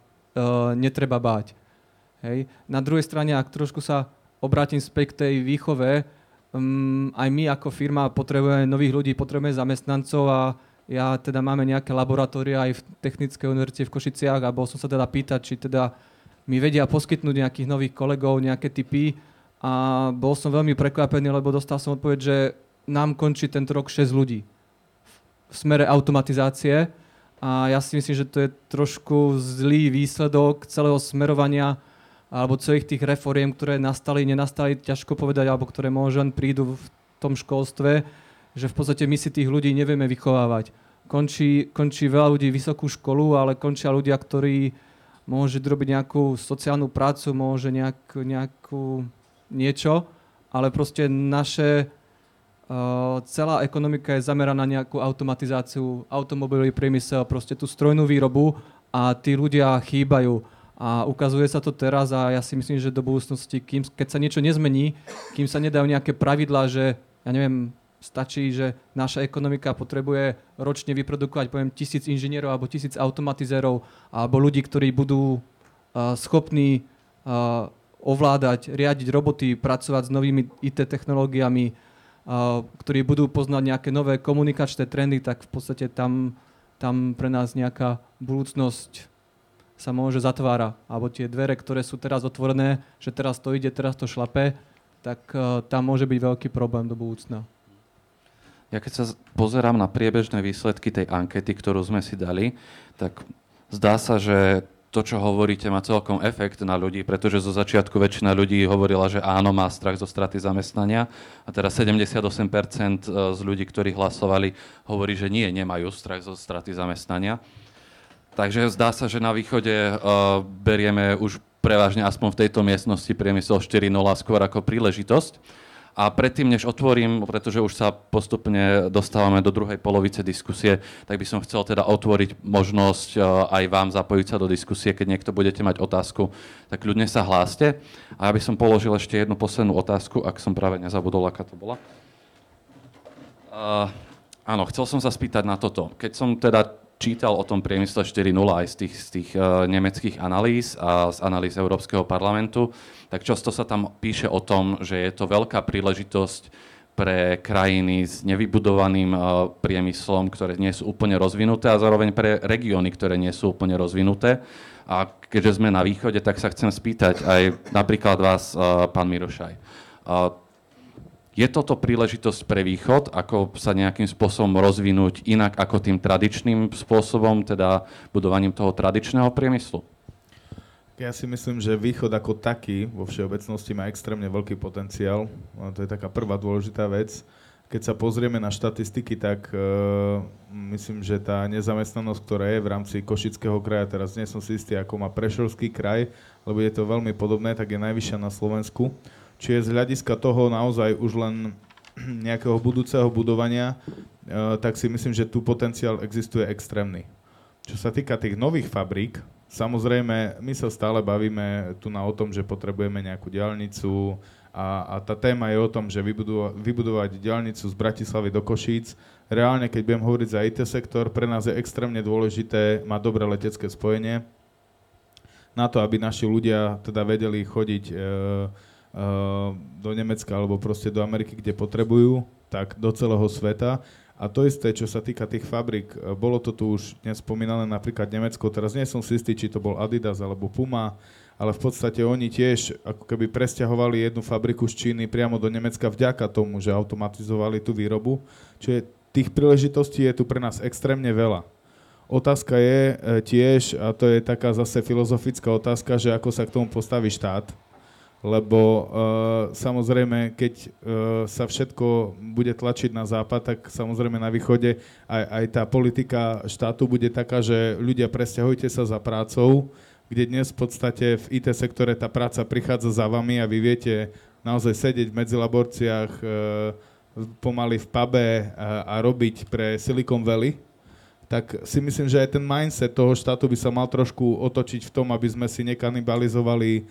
netreba báť. Hej. Na druhej strane, ak trošku sa obrátim späť k tej výchove, um, aj my ako firma potrebujeme nových ľudí, potrebujeme zamestnancov a ja teda máme nejaké laboratória aj v Technickej univerzite v Košiciach a bol som sa teda pýtať, či teda mi vedia poskytnúť nejakých nových kolegov, nejaké typy a bol som veľmi prekvapený, lebo dostal som odpoveď, že nám končí tento rok 6 ľudí v smere automatizácie. A ja si myslím, že to je trošku zlý výsledok celého smerovania alebo celých tých reforiem, ktoré nastali, nenastali, ťažko povedať, alebo ktoré možno prídu v tom školstve, že v podstate my si tých ľudí nevieme vychovávať. Končí, končí veľa ľudí vysokú školu, ale končia ľudia, ktorí môžu robiť nejakú sociálnu prácu, môže nejak, nejakú niečo, ale proste naše uh, celá ekonomika je zameraná na nejakú automatizáciu, automobilový priemysel, proste tú strojnú výrobu a tí ľudia chýbajú a ukazuje sa to teraz a ja si myslím, že do budúcnosti, kým, keď sa niečo nezmení, kým sa nedajú nejaké pravidlá, že ja neviem, stačí, že naša ekonomika potrebuje ročne vyprodukovať poviem tisíc inžinierov alebo tisíc automatizérov alebo ľudí, ktorí budú uh, schopní uh, ovládať, riadiť roboty, pracovať s novými IT technológiami, uh, ktorí budú poznať nejaké nové komunikačné trendy, tak v podstate tam, tam pre nás nejaká budúcnosť sa môže zatvára. Alebo tie dvere, ktoré sú teraz otvorené, že teraz to ide, teraz to šlape, tak uh, tam môže byť veľký problém do budúcna. Ja keď sa pozerám na priebežné výsledky tej ankety, ktorú sme si dali, tak zdá sa, že to, čo hovoríte, má celkom efekt na ľudí, pretože zo začiatku väčšina ľudí hovorila, že áno, má strach zo straty zamestnania a teraz 78% e, z ľudí, ktorí hlasovali, hovorí, že nie, nemajú strach zo straty zamestnania. Takže zdá sa, že na východe uh, berieme už prevažne aspoň v tejto miestnosti priemysel 4.0 skôr ako príležitosť. A predtým, než otvorím, pretože už sa postupne dostávame do druhej polovice diskusie, tak by som chcel teda otvoriť možnosť uh, aj vám zapojiť sa do diskusie. Keď niekto budete mať otázku, tak ľudne sa hláste. A ja by som položil ešte jednu poslednú otázku, ak som práve nezabudol, aká to bola. Uh, áno, chcel som sa spýtať na toto. Keď som teda čítal o tom priemysle 4.0 aj z tých, z tých uh, nemeckých analýz a z analýz Európskeho parlamentu, tak často sa tam píše o tom, že je to veľká príležitosť pre krajiny s nevybudovaným uh, priemyslom, ktoré nie sú úplne rozvinuté a zároveň pre regióny, ktoré nie sú úplne rozvinuté. A keďže sme na východe, tak sa chcem spýtať aj napríklad vás, uh, pán Mirošaj. Uh, je toto príležitosť pre východ, ako sa nejakým spôsobom rozvinúť inak ako tým tradičným spôsobom, teda budovaním toho tradičného priemyslu? Ja si myslím, že východ ako taký vo všeobecnosti má extrémne veľký potenciál. To je taká prvá dôležitá vec. keď sa pozrieme na štatistiky, tak uh, myslím, že tá nezamestnanosť, ktorá je v rámci Košického kraja, teraz nie som si istý, ako má Prešovský kraj, lebo je to veľmi podobné, tak je najvyššia na Slovensku. Čiže z hľadiska toho naozaj už len <clears throat> nejakého budúceho budovania, uh, tak si myslím, že tu potenciál existuje extrémny. Čo sa týka tých nových fabrík, samozrejme, my sa stále bavíme tu na o tom, že potrebujeme nejakú diálnicu, a, a tá téma je o tom, že vybudova, vybudovať diálnicu z Bratislavy do Košíc. Reálne, keď budem hovoriť za IT sektor, pre nás je extrémne dôležité mať dobré letecké spojenie na to, aby naši ľudia teda vedeli chodiť e, do Nemecka alebo proste do Ameriky, kde potrebujú, tak do celého sveta. A to isté, čo sa týka tých fabrik, e, bolo to tu už dnes napríklad Nemecko, teraz nie som si istý, či to bol Adidas alebo Puma, ale v podstate oni tiež ako keby presťahovali jednu fabriku z Číny priamo do Nemecka vďaka tomu, že automatizovali tú výrobu. Čiže tých príležitostí je tu pre nás extrémne veľa. Otázka je e, tiež, a to je taká zase filozofická otázka, že ako sa k tomu postaví štát, lebo uh, samozrejme, keď uh, sa všetko bude tlačiť na západ, tak samozrejme na východe aj, aj tá politika štátu bude taká, že ľudia presťahujte sa za prácou, kde dnes v podstate v IT sektore tá práca prichádza za vami a vy viete naozaj sedieť v medzilaborciách e, pomaly v pube a, a robiť pre Silicon Valley, tak si myslím, že aj ten mindset toho štátu by sa mal trošku otočiť v tom, aby sme si nekanibalizovali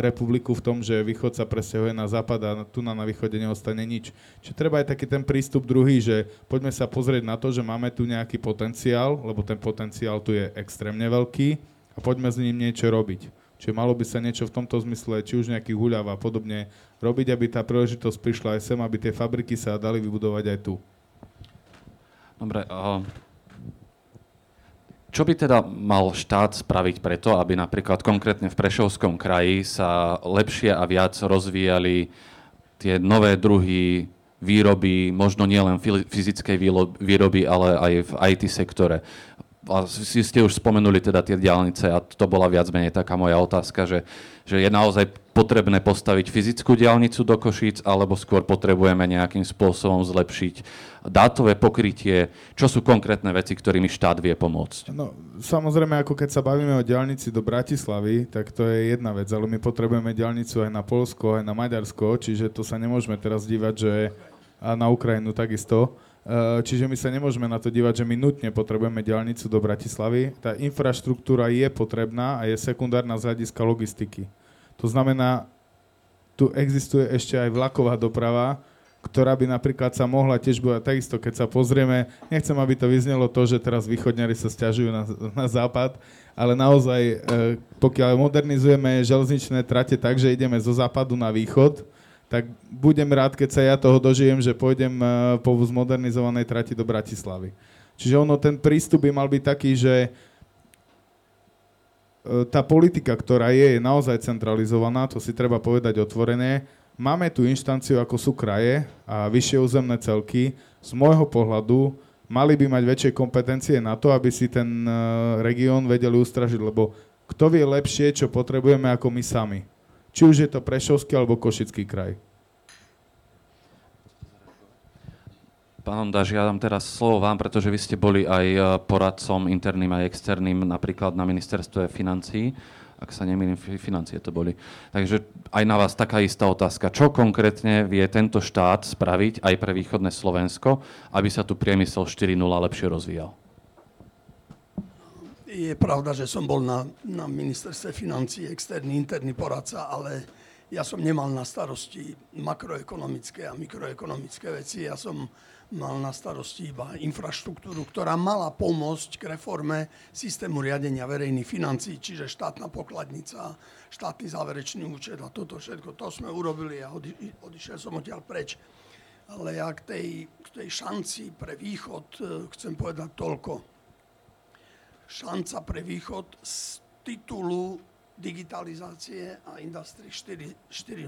republiku v tom, že východ sa presťahuje na západ a tu na, na východe neostane nič. Čiže treba aj taký ten prístup druhý, že poďme sa pozrieť na to, že máme tu nejaký potenciál, lebo ten potenciál tu je extrémne veľký a poďme s ním niečo robiť. Čiže malo by sa niečo v tomto zmysle, či už nejaký huľav a podobne, robiť, aby tá príležitosť prišla aj sem, aby tie fabriky sa dali vybudovať aj tu. Dobre, čo by teda mal štát spraviť preto, aby napríklad konkrétne v Prešovskom kraji sa lepšie a viac rozvíjali tie nové druhy výroby, možno nielen fyzickej výroby, ale aj v IT sektore a ste už spomenuli teda tie diálnice a to bola viac menej taká moja otázka, že, že je naozaj potrebné postaviť fyzickú diálnicu do Košíc alebo skôr potrebujeme nejakým spôsobom zlepšiť dátové pokrytie? Čo sú konkrétne veci, ktorými štát vie pomôcť? No, samozrejme, ako keď sa bavíme o diálnici do Bratislavy, tak to je jedna vec, ale my potrebujeme diálnicu aj na Polsko, aj na Maďarsko, čiže to sa nemôžeme teraz dívať, že a na Ukrajinu takisto čiže my sa nemôžeme na to dívať, že my nutne potrebujeme diálnicu do Bratislavy. Tá infraštruktúra je potrebná a je sekundárna z hľadiska logistiky. To znamená, tu existuje ešte aj vlaková doprava, ktorá by napríklad sa mohla tiež bude takisto, keď sa pozrieme, nechcem, aby to vyznelo to, že teraz východňari sa stiažujú na, na západ, ale naozaj, eh, pokiaľ modernizujeme železničné trate tak, že ideme zo západu na východ, tak budem rád, keď sa ja toho dožijem, že pôjdem eh, po zmodernizovanej trati do Bratislavy. Čiže ono, ten prístup by mal byť taký, že eh, tá politika, ktorá je, je naozaj centralizovaná, to si treba povedať otvorené. Máme tu inštanciu, ako sú kraje a vyššie územné celky. Z môjho pohľadu mali by mať väčšie kompetencie na to, aby si ten eh, región vedeli ustražiť, lebo kto vie lepšie, čo potrebujeme, ako my sami. Či už je to Prešovský alebo Košický kraj. Pán Ondaž, ja dám teraz slovo vám, pretože vy ste boli aj e, poradcom interným a externým napríklad na ministerstve financí, ak sa nemýlim, financie to boli. Takže aj na vás taká istá otázka. Čo konkrétne vie tento štát spraviť aj pre východné Slovensko, aby sa tu priemysel 4.0 lepšie rozvíjal? Je pravda, že som bol na, na ministerstve financí externý, interný poradca, ale ja som nemal na starosti makroekonomické a mikroekonomické veci. Ja som mal na starosti iba infraštruktúru, ktorá mala pomôcť k reforme systému riadenia verejných financí, čiže štátna pokladnica, štátny záverečný účet a toto všetko. To sme urobili a odi, odišiel som odtiaľ preč. Ale ja k tej, k tej šanci pre východ eh, chcem povedať toľko šanca pre východ z titulu digitalizácie a Industry 4.0.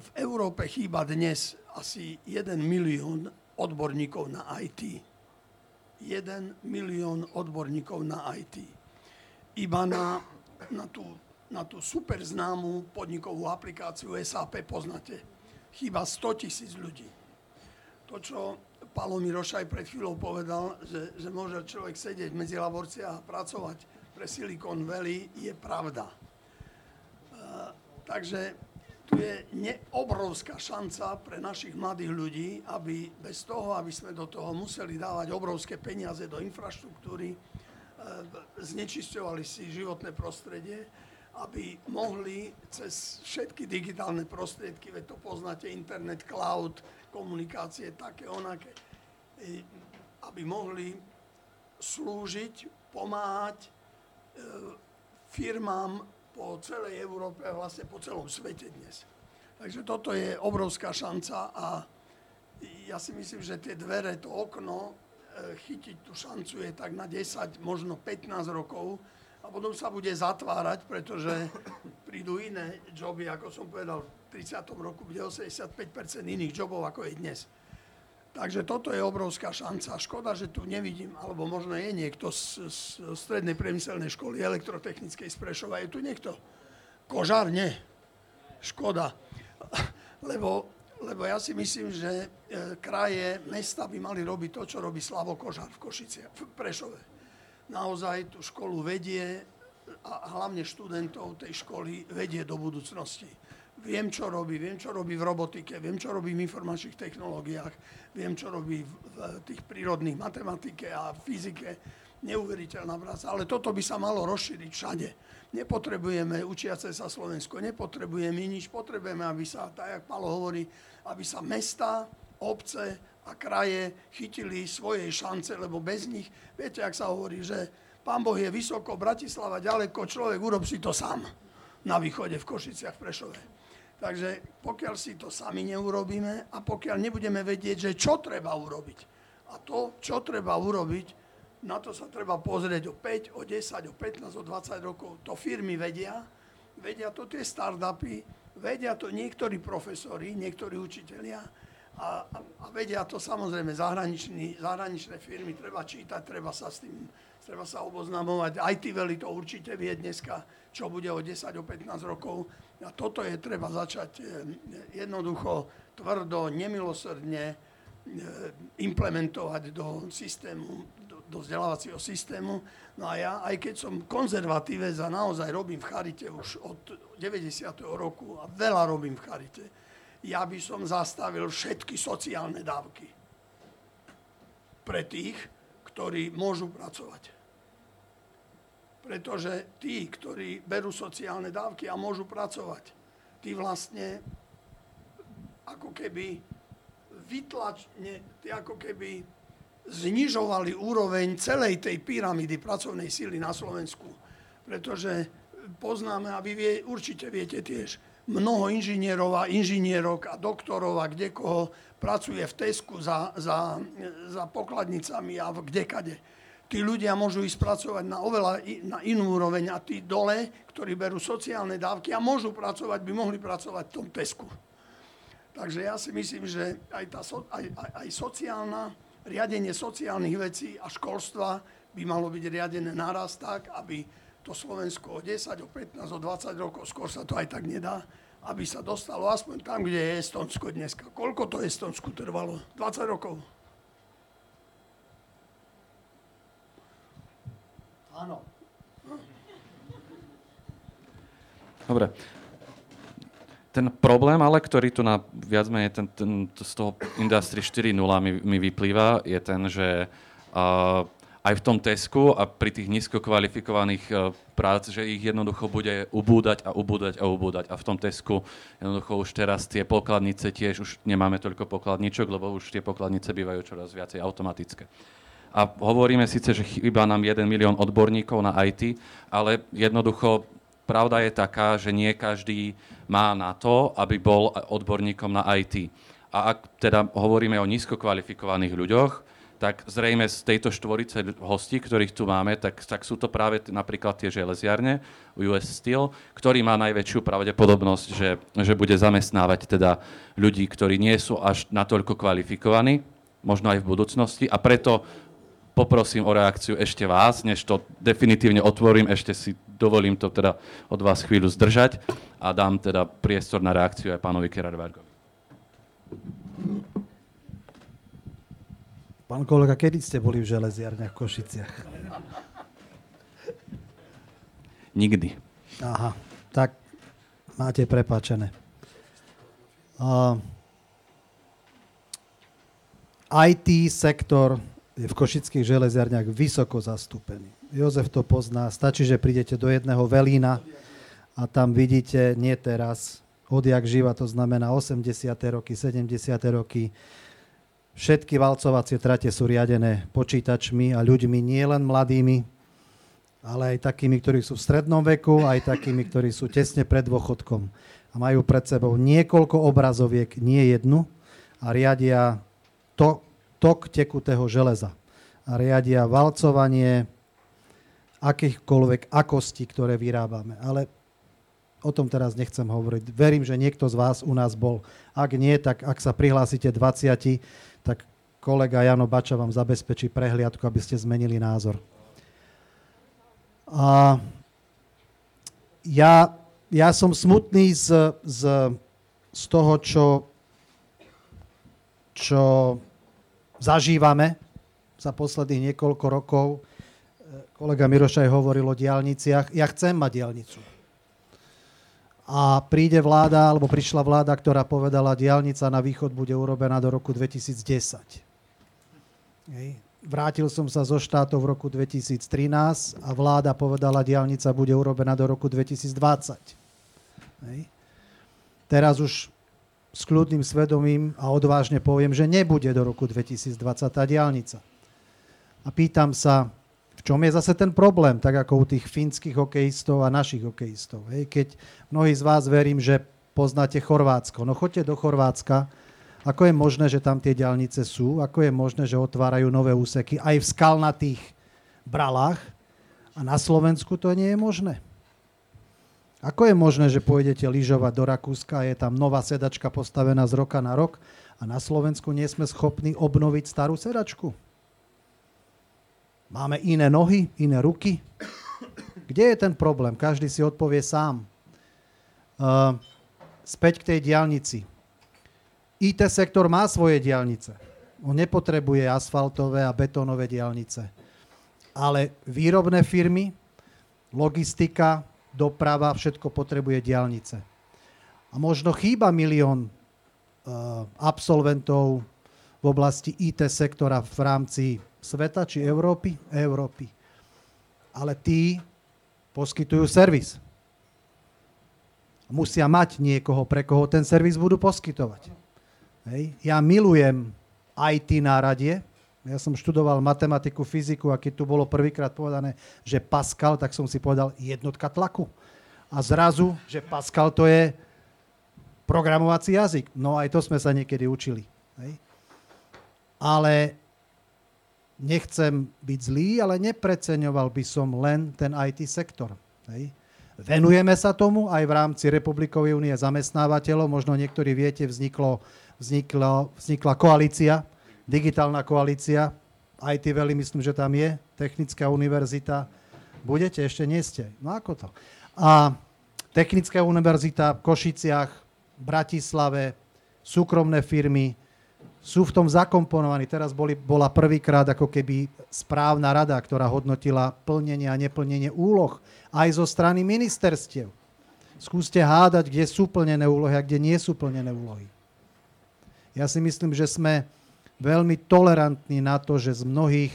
V Európe chýba dnes asi 1 milión odborníkov na IT. 1 milión odborníkov na IT. Iba na, na, tú, na tú super známu podnikovú aplikáciu SAP poznáte. Chýba 100 tisíc ľudí to, čo Palo Mirošaj pred chvíľou povedal, že, že môže človek sedieť medzi laborciách a pracovať pre Silicon Valley, je pravda. Uh, takže tu je obrovská šanca pre našich mladých ľudí, aby bez toho, aby sme do toho museli dávať obrovské peniaze do infraštruktúry, uh, znečisťovali si životné prostredie, aby mohli cez všetky digitálne prostriedky, veď to poznáte, internet, cloud, komunikácie také, onaké, e, aby mohli slúžiť, pomáhať e, firmám po celej Európe a vlastne po celom svete dnes. Takže toto je obrovská šanca a ja si myslím, že tie dvere, to okno, e, chytiť tú šancu je tak na 10, možno 15 rokov, a potom sa bude zatvárať, pretože prídu iné joby, ako som povedal, v 30. roku bude 85% iných jobov, ako je dnes. Takže toto je obrovská šanca. Škoda, že tu nevidím, alebo možno je niekto z, z strednej priemyselnej školy elektrotechnickej z Prešova. Je tu niekto? Kožár? Nie. Škoda. <laughs> Lebo, lebo ja si myslím, že e, kraje, mesta by mali robiť to, čo robí Slavo Kožár v Košice, v Prešove naozaj tú školu vedie a hlavne študentov tej školy vedie do budúcnosti. Viem, čo robí, viem, čo robí v robotike, viem, čo robí v informačných technológiách, viem, čo robí v tých prírodných matematike a fyzike. Neuveriteľná práca, ale toto by sa malo rozšíriť všade. Nepotrebujeme učiace sa Slovensko, nepotrebujeme nič, potrebujeme, aby sa, tak jak Palo hovorí, aby sa mesta, obce, a kraje chytili svoje šance, lebo bez nich, viete, ak sa hovorí, že pán Boh je vysoko, Bratislava ďaleko, človek urob si to sám na východe v Košiciach v Prešove. Takže pokiaľ si to sami neurobíme a pokiaľ nebudeme vedieť, že čo treba urobiť a to, čo treba urobiť, na to sa treba pozrieť o 5, o 10, o 15, o 20 rokov. To firmy vedia, vedia to tie startupy, vedia to niektorí profesori, niektorí učitelia, a, a, vedia to samozrejme zahraničné firmy, treba čítať, treba sa s tým, treba sa oboznamovať. IT Valley to určite vie dneska, čo bude o 10, o 15 rokov. A toto je treba začať eh, jednoducho, tvrdo, nemilosrdne eh, implementovať do systému, do, do vzdelávacieho systému. No a ja, aj keď som konzervatívec a naozaj robím v Charite už od 90. roku a veľa robím v Charite, ja by som zastavil všetky sociálne dávky pre tých, ktorí môžu pracovať. Pretože tí, ktorí berú sociálne dávky a môžu pracovať, tí vlastne ako keby vytlačne, ako keby znižovali úroveň celej tej pyramidy pracovnej síly na Slovensku. Pretože poznáme, a vy vie, určite viete tiež, mnoho inžinierov a inžinierok a doktorov a kde koho pracuje v Tesku za, za, za pokladnicami a kdekade. Tí ľudia môžu ísť pracovať na oveľa na inú úroveň a tí dole, ktorí berú sociálne dávky a môžu pracovať, by mohli pracovať v tom Tesku. Takže ja si myslím, že aj, tá, aj, aj, aj sociálna, riadenie sociálnych vecí a školstva by malo byť riadené naraz tak, aby to Slovensko o 10, o 15, o 20 rokov, skôr sa to aj tak nedá, aby sa dostalo aspoň tam, kde je Estonsko dneska. Koľko to Estonsku trvalo? 20 rokov? Áno. Dobre. Ten problém, ale ktorý tu na viac menej ten, ten, z toho Industry 4.0 mi, mi vyplýva, je ten, že uh, aj v tom Tesku a pri tých nízko kvalifikovaných e, prác, že ich jednoducho bude ubúdať a ubúdať a ubúdať. A v tom Tesku jednoducho už teraz tie pokladnice tiež už nemáme toľko pokladničok, lebo už tie pokladnice bývajú čoraz viacej automatické. A hovoríme síce, že chýba nám 1 milión odborníkov na IT, ale jednoducho pravda je taká, že nie každý má na to, aby bol odborníkom na IT. A ak teda hovoríme o nízko kvalifikovaných ľuďoch, tak zrejme z tejto štvorice hostí, ktorých tu máme, tak, tak sú to práve napríklad tie železiarne, US Steel, ktorý má najväčšiu pravdepodobnosť, že, že bude zamestnávať teda ľudí, ktorí nie sú až natoľko kvalifikovaní, možno aj v budúcnosti a preto poprosím o reakciu ešte vás, než to definitívne otvorím, ešte si dovolím to teda od vás chvíľu zdržať a dám teda priestor na reakciu aj pánovi Kerarvargovi. Pán kolega, kedy ste boli v železiarniach v Košiciach? Nikdy. Aha, tak máte prepáčené. Uh, IT sektor je v košických železiarniach vysoko zastúpený. Jozef to pozná, stačí, že prídete do jedného velína a tam vidíte, nie teraz, odjak živa, to znamená 80. roky, 70. roky, všetky valcovacie trate sú riadené počítačmi a ľuďmi, nielen mladými, ale aj takými, ktorí sú v strednom veku, aj takými, ktorí sú tesne pred dôchodkom a majú pred sebou niekoľko obrazoviek, nie jednu a riadia to, tok tekutého železa a riadia valcovanie akýchkoľvek akostí, ktoré vyrábame. Ale o tom teraz nechcem hovoriť. Verím, že niekto z vás u nás bol. Ak nie, tak ak sa prihlásite 20, tak kolega Jano Bača vám zabezpečí prehliadku, aby ste zmenili názor. A ja, ja som smutný z, z, z toho, čo, čo zažívame za posledných niekoľko rokov. Kolega Mirošaj hovoril o diálniciach. Ja chcem mať diálnicu. A príde vláda, alebo prišla vláda, ktorá povedala, diálnica na východ bude urobená do roku 2010. Hej. Vrátil som sa zo štátov v roku 2013 a vláda povedala, diálnica bude urobená do roku 2020. Hej. Teraz už s kľudným svedomím a odvážne poviem, že nebude do roku 2020 tá diálnica. A pýtam sa, v čom je zase ten problém, tak ako u tých fínskych hokejistov a našich hokejistov. Hej? Keď mnohí z vás verím, že poznáte Chorvátsko. No choďte do Chorvátska, ako je možné, že tam tie diálnice sú, ako je možné, že otvárajú nové úseky aj v skalnatých bralách a na Slovensku to nie je možné. Ako je možné, že pôjdete lyžovať do Rakúska a je tam nová sedačka postavená z roka na rok a na Slovensku nie sme schopní obnoviť starú sedačku? Máme iné nohy, iné ruky? Kde je ten problém? Každý si odpovie sám. Uh, späť k tej diálnici. IT sektor má svoje diálnice. On nepotrebuje asfaltové a betónové diálnice. Ale výrobné firmy, logistika, doprava, všetko potrebuje diálnice. A možno chýba milión uh, absolventov v oblasti IT sektora v rámci sveta či Európy? Európy. Ale tí poskytujú servis. Musia mať niekoho, pre koho ten servis budú poskytovať. Hej. Ja milujem IT náradie, ja som študoval matematiku, fyziku a keď tu bolo prvýkrát povedané, že Pascal, tak som si povedal jednotka tlaku. A zrazu, že Pascal to je programovací jazyk. No aj to sme sa niekedy učili. Hej. Ale nechcem byť zlý, ale nepreceňoval by som len ten IT sektor. Hej. Venujeme sa tomu aj v rámci Republikovej únie zamestnávateľov. Možno niektorí viete, vzniklo, vzniklo, vznikla koalícia digitálna koalícia, IT veľmi myslím, že tam je, Technická univerzita. Budete? Ešte nie ste. No ako to? A Technická univerzita v Košiciach, Bratislave, súkromné firmy sú v tom zakomponovaní. Teraz boli, bola prvýkrát ako keby správna rada, ktorá hodnotila plnenie a neplnenie úloh aj zo strany ministerstiev. Skúste hádať, kde sú plnené úlohy a kde nie sú plnené úlohy. Ja si myslím, že sme veľmi tolerantní na to, že z mnohých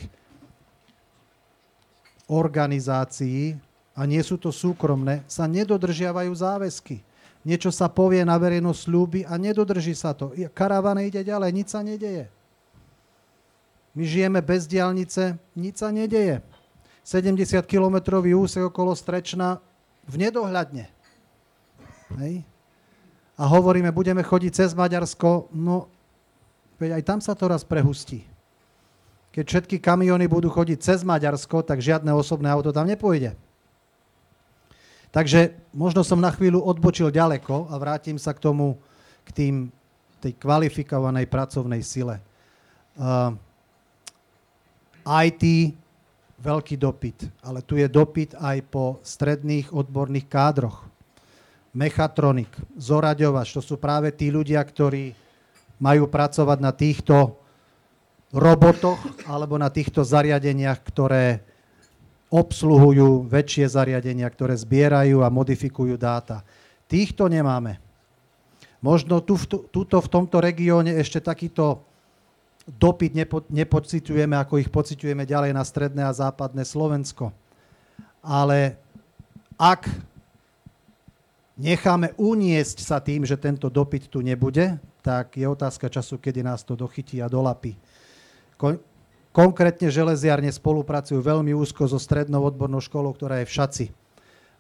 organizácií, a nie sú to súkromné, sa nedodržiavajú záväzky. Niečo sa povie na verejnosť ľúby a nedodrží sa to. Karavana ide ďalej, nič sa nedeje. My žijeme bez diálnice, nič sa nedeje. 70-kilometrový úsek okolo Strečna v nedohľadne. Hej? A hovoríme, budeme chodiť cez Maďarsko, no Veď aj tam sa to raz prehustí. Keď všetky kamiony budú chodiť cez Maďarsko, tak žiadne osobné auto tam nepôjde. Takže možno som na chvíľu odbočil ďaleko a vrátim sa k tomu, k tým, tej kvalifikovanej pracovnej sile. Uh, IT, veľký dopyt, ale tu je dopyt aj po stredných odborných kádroch. Mechatronik, zoraďovač, to sú práve tí ľudia, ktorí majú pracovať na týchto robotoch alebo na týchto zariadeniach, ktoré obsluhujú väčšie zariadenia, ktoré zbierajú a modifikujú dáta. Týchto nemáme. Možno tu, tuto v tomto regióne ešte takýto dopyt nepo, nepocitujeme, ako ich pocitujeme ďalej na stredné a západné Slovensko. Ale ak necháme uniesť sa tým, že tento dopyt tu nebude, tak je otázka času, kedy nás to dochytí a dolapí. Konkrétne železiarne spolupracujú veľmi úzko so strednou odbornou školou, ktorá je v Šaci.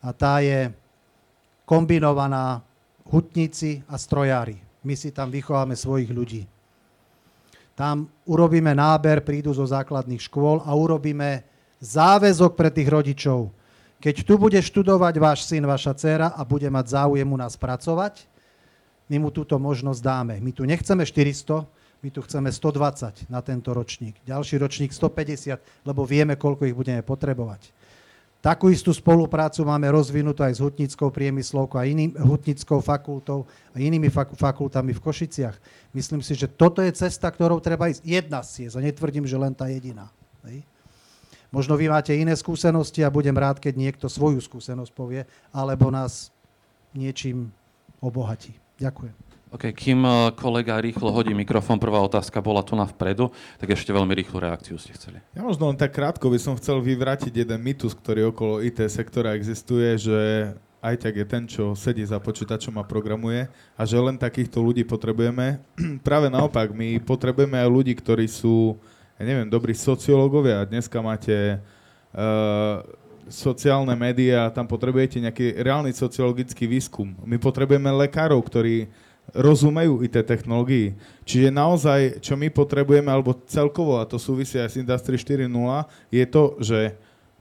A tá je kombinovaná hutníci a strojári. My si tam vychováme svojich ľudí. Tam urobíme náber, prídu zo základných škôl a urobíme záväzok pre tých rodičov. Keď tu bude študovať váš syn, vaša dcera a bude mať záujem u nás pracovať, my mu túto možnosť dáme. My tu nechceme 400, my tu chceme 120 na tento ročník. Ďalší ročník 150, lebo vieme, koľko ich budeme potrebovať. Takú istú spoluprácu máme rozvinutú aj s hutnickou priemyslovkou a iným hutnickou fakultou a inými fak- fakultami v Košiciach. Myslím si, že toto je cesta, ktorou treba ísť. Jedna z ciest a netvrdím, že len tá jediná. Hej. Možno vy máte iné skúsenosti a budem rád, keď niekto svoju skúsenosť povie, alebo nás niečím obohatí. Ďakujem. OK, kým eh, kolega rýchlo hodí mikrofón, prvá otázka bola tu na vpredu, tak ešte veľmi rýchlu reakciu ste chceli. Ja možno len tak krátko by som chcel vyvrátiť jeden mýtus, ktorý okolo IT sektora existuje, že aj tak je ten, čo sedí za počítačom a programuje a že len takýchto ľudí potrebujeme. <clears throat> Práve naopak, my potrebujeme aj ľudí, ktorí sú, ja neviem, dobrí sociológovia. Dneska máte uh, sociálne médiá, tam potrebujete nejaký reálny sociologický výskum. My potrebujeme lekárov, ktorí rozumejú IT technológií. Čiže naozaj, čo my potrebujeme, alebo celkovo, a to súvisí aj s Industry 4.0, je to, že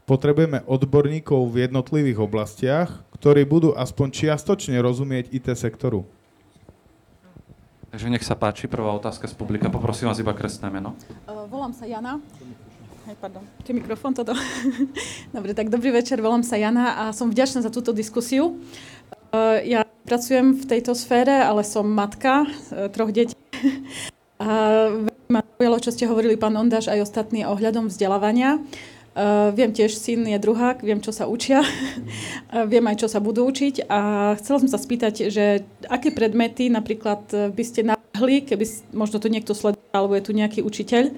potrebujeme odborníkov v jednotlivých oblastiach, ktorí budú aspoň čiastočne rozumieť IT sektoru. Takže nech sa páči, prvá otázka z publika. Poprosím vás iba krestné meno. Uh, volám sa Jana. Hej, pardon, je mikrofón toto. <laughs> Dobre, tak dobrý večer, volám sa Jana a som vďačná za túto diskusiu. Uh, ja pracujem v tejto sfére, ale som matka e, troch detí. <laughs> A ma zaujalo, čo ste hovorili, pán Ondáš, aj ostatní ohľadom vzdelávania. Uh, viem tiež, syn je druhák, viem, čo sa učia, <laughs> viem aj, čo sa budú učiť a chcela som sa spýtať, že aké predmety napríklad by ste navrhli, keby možno to niekto sledoval, alebo je tu nejaký učiteľ,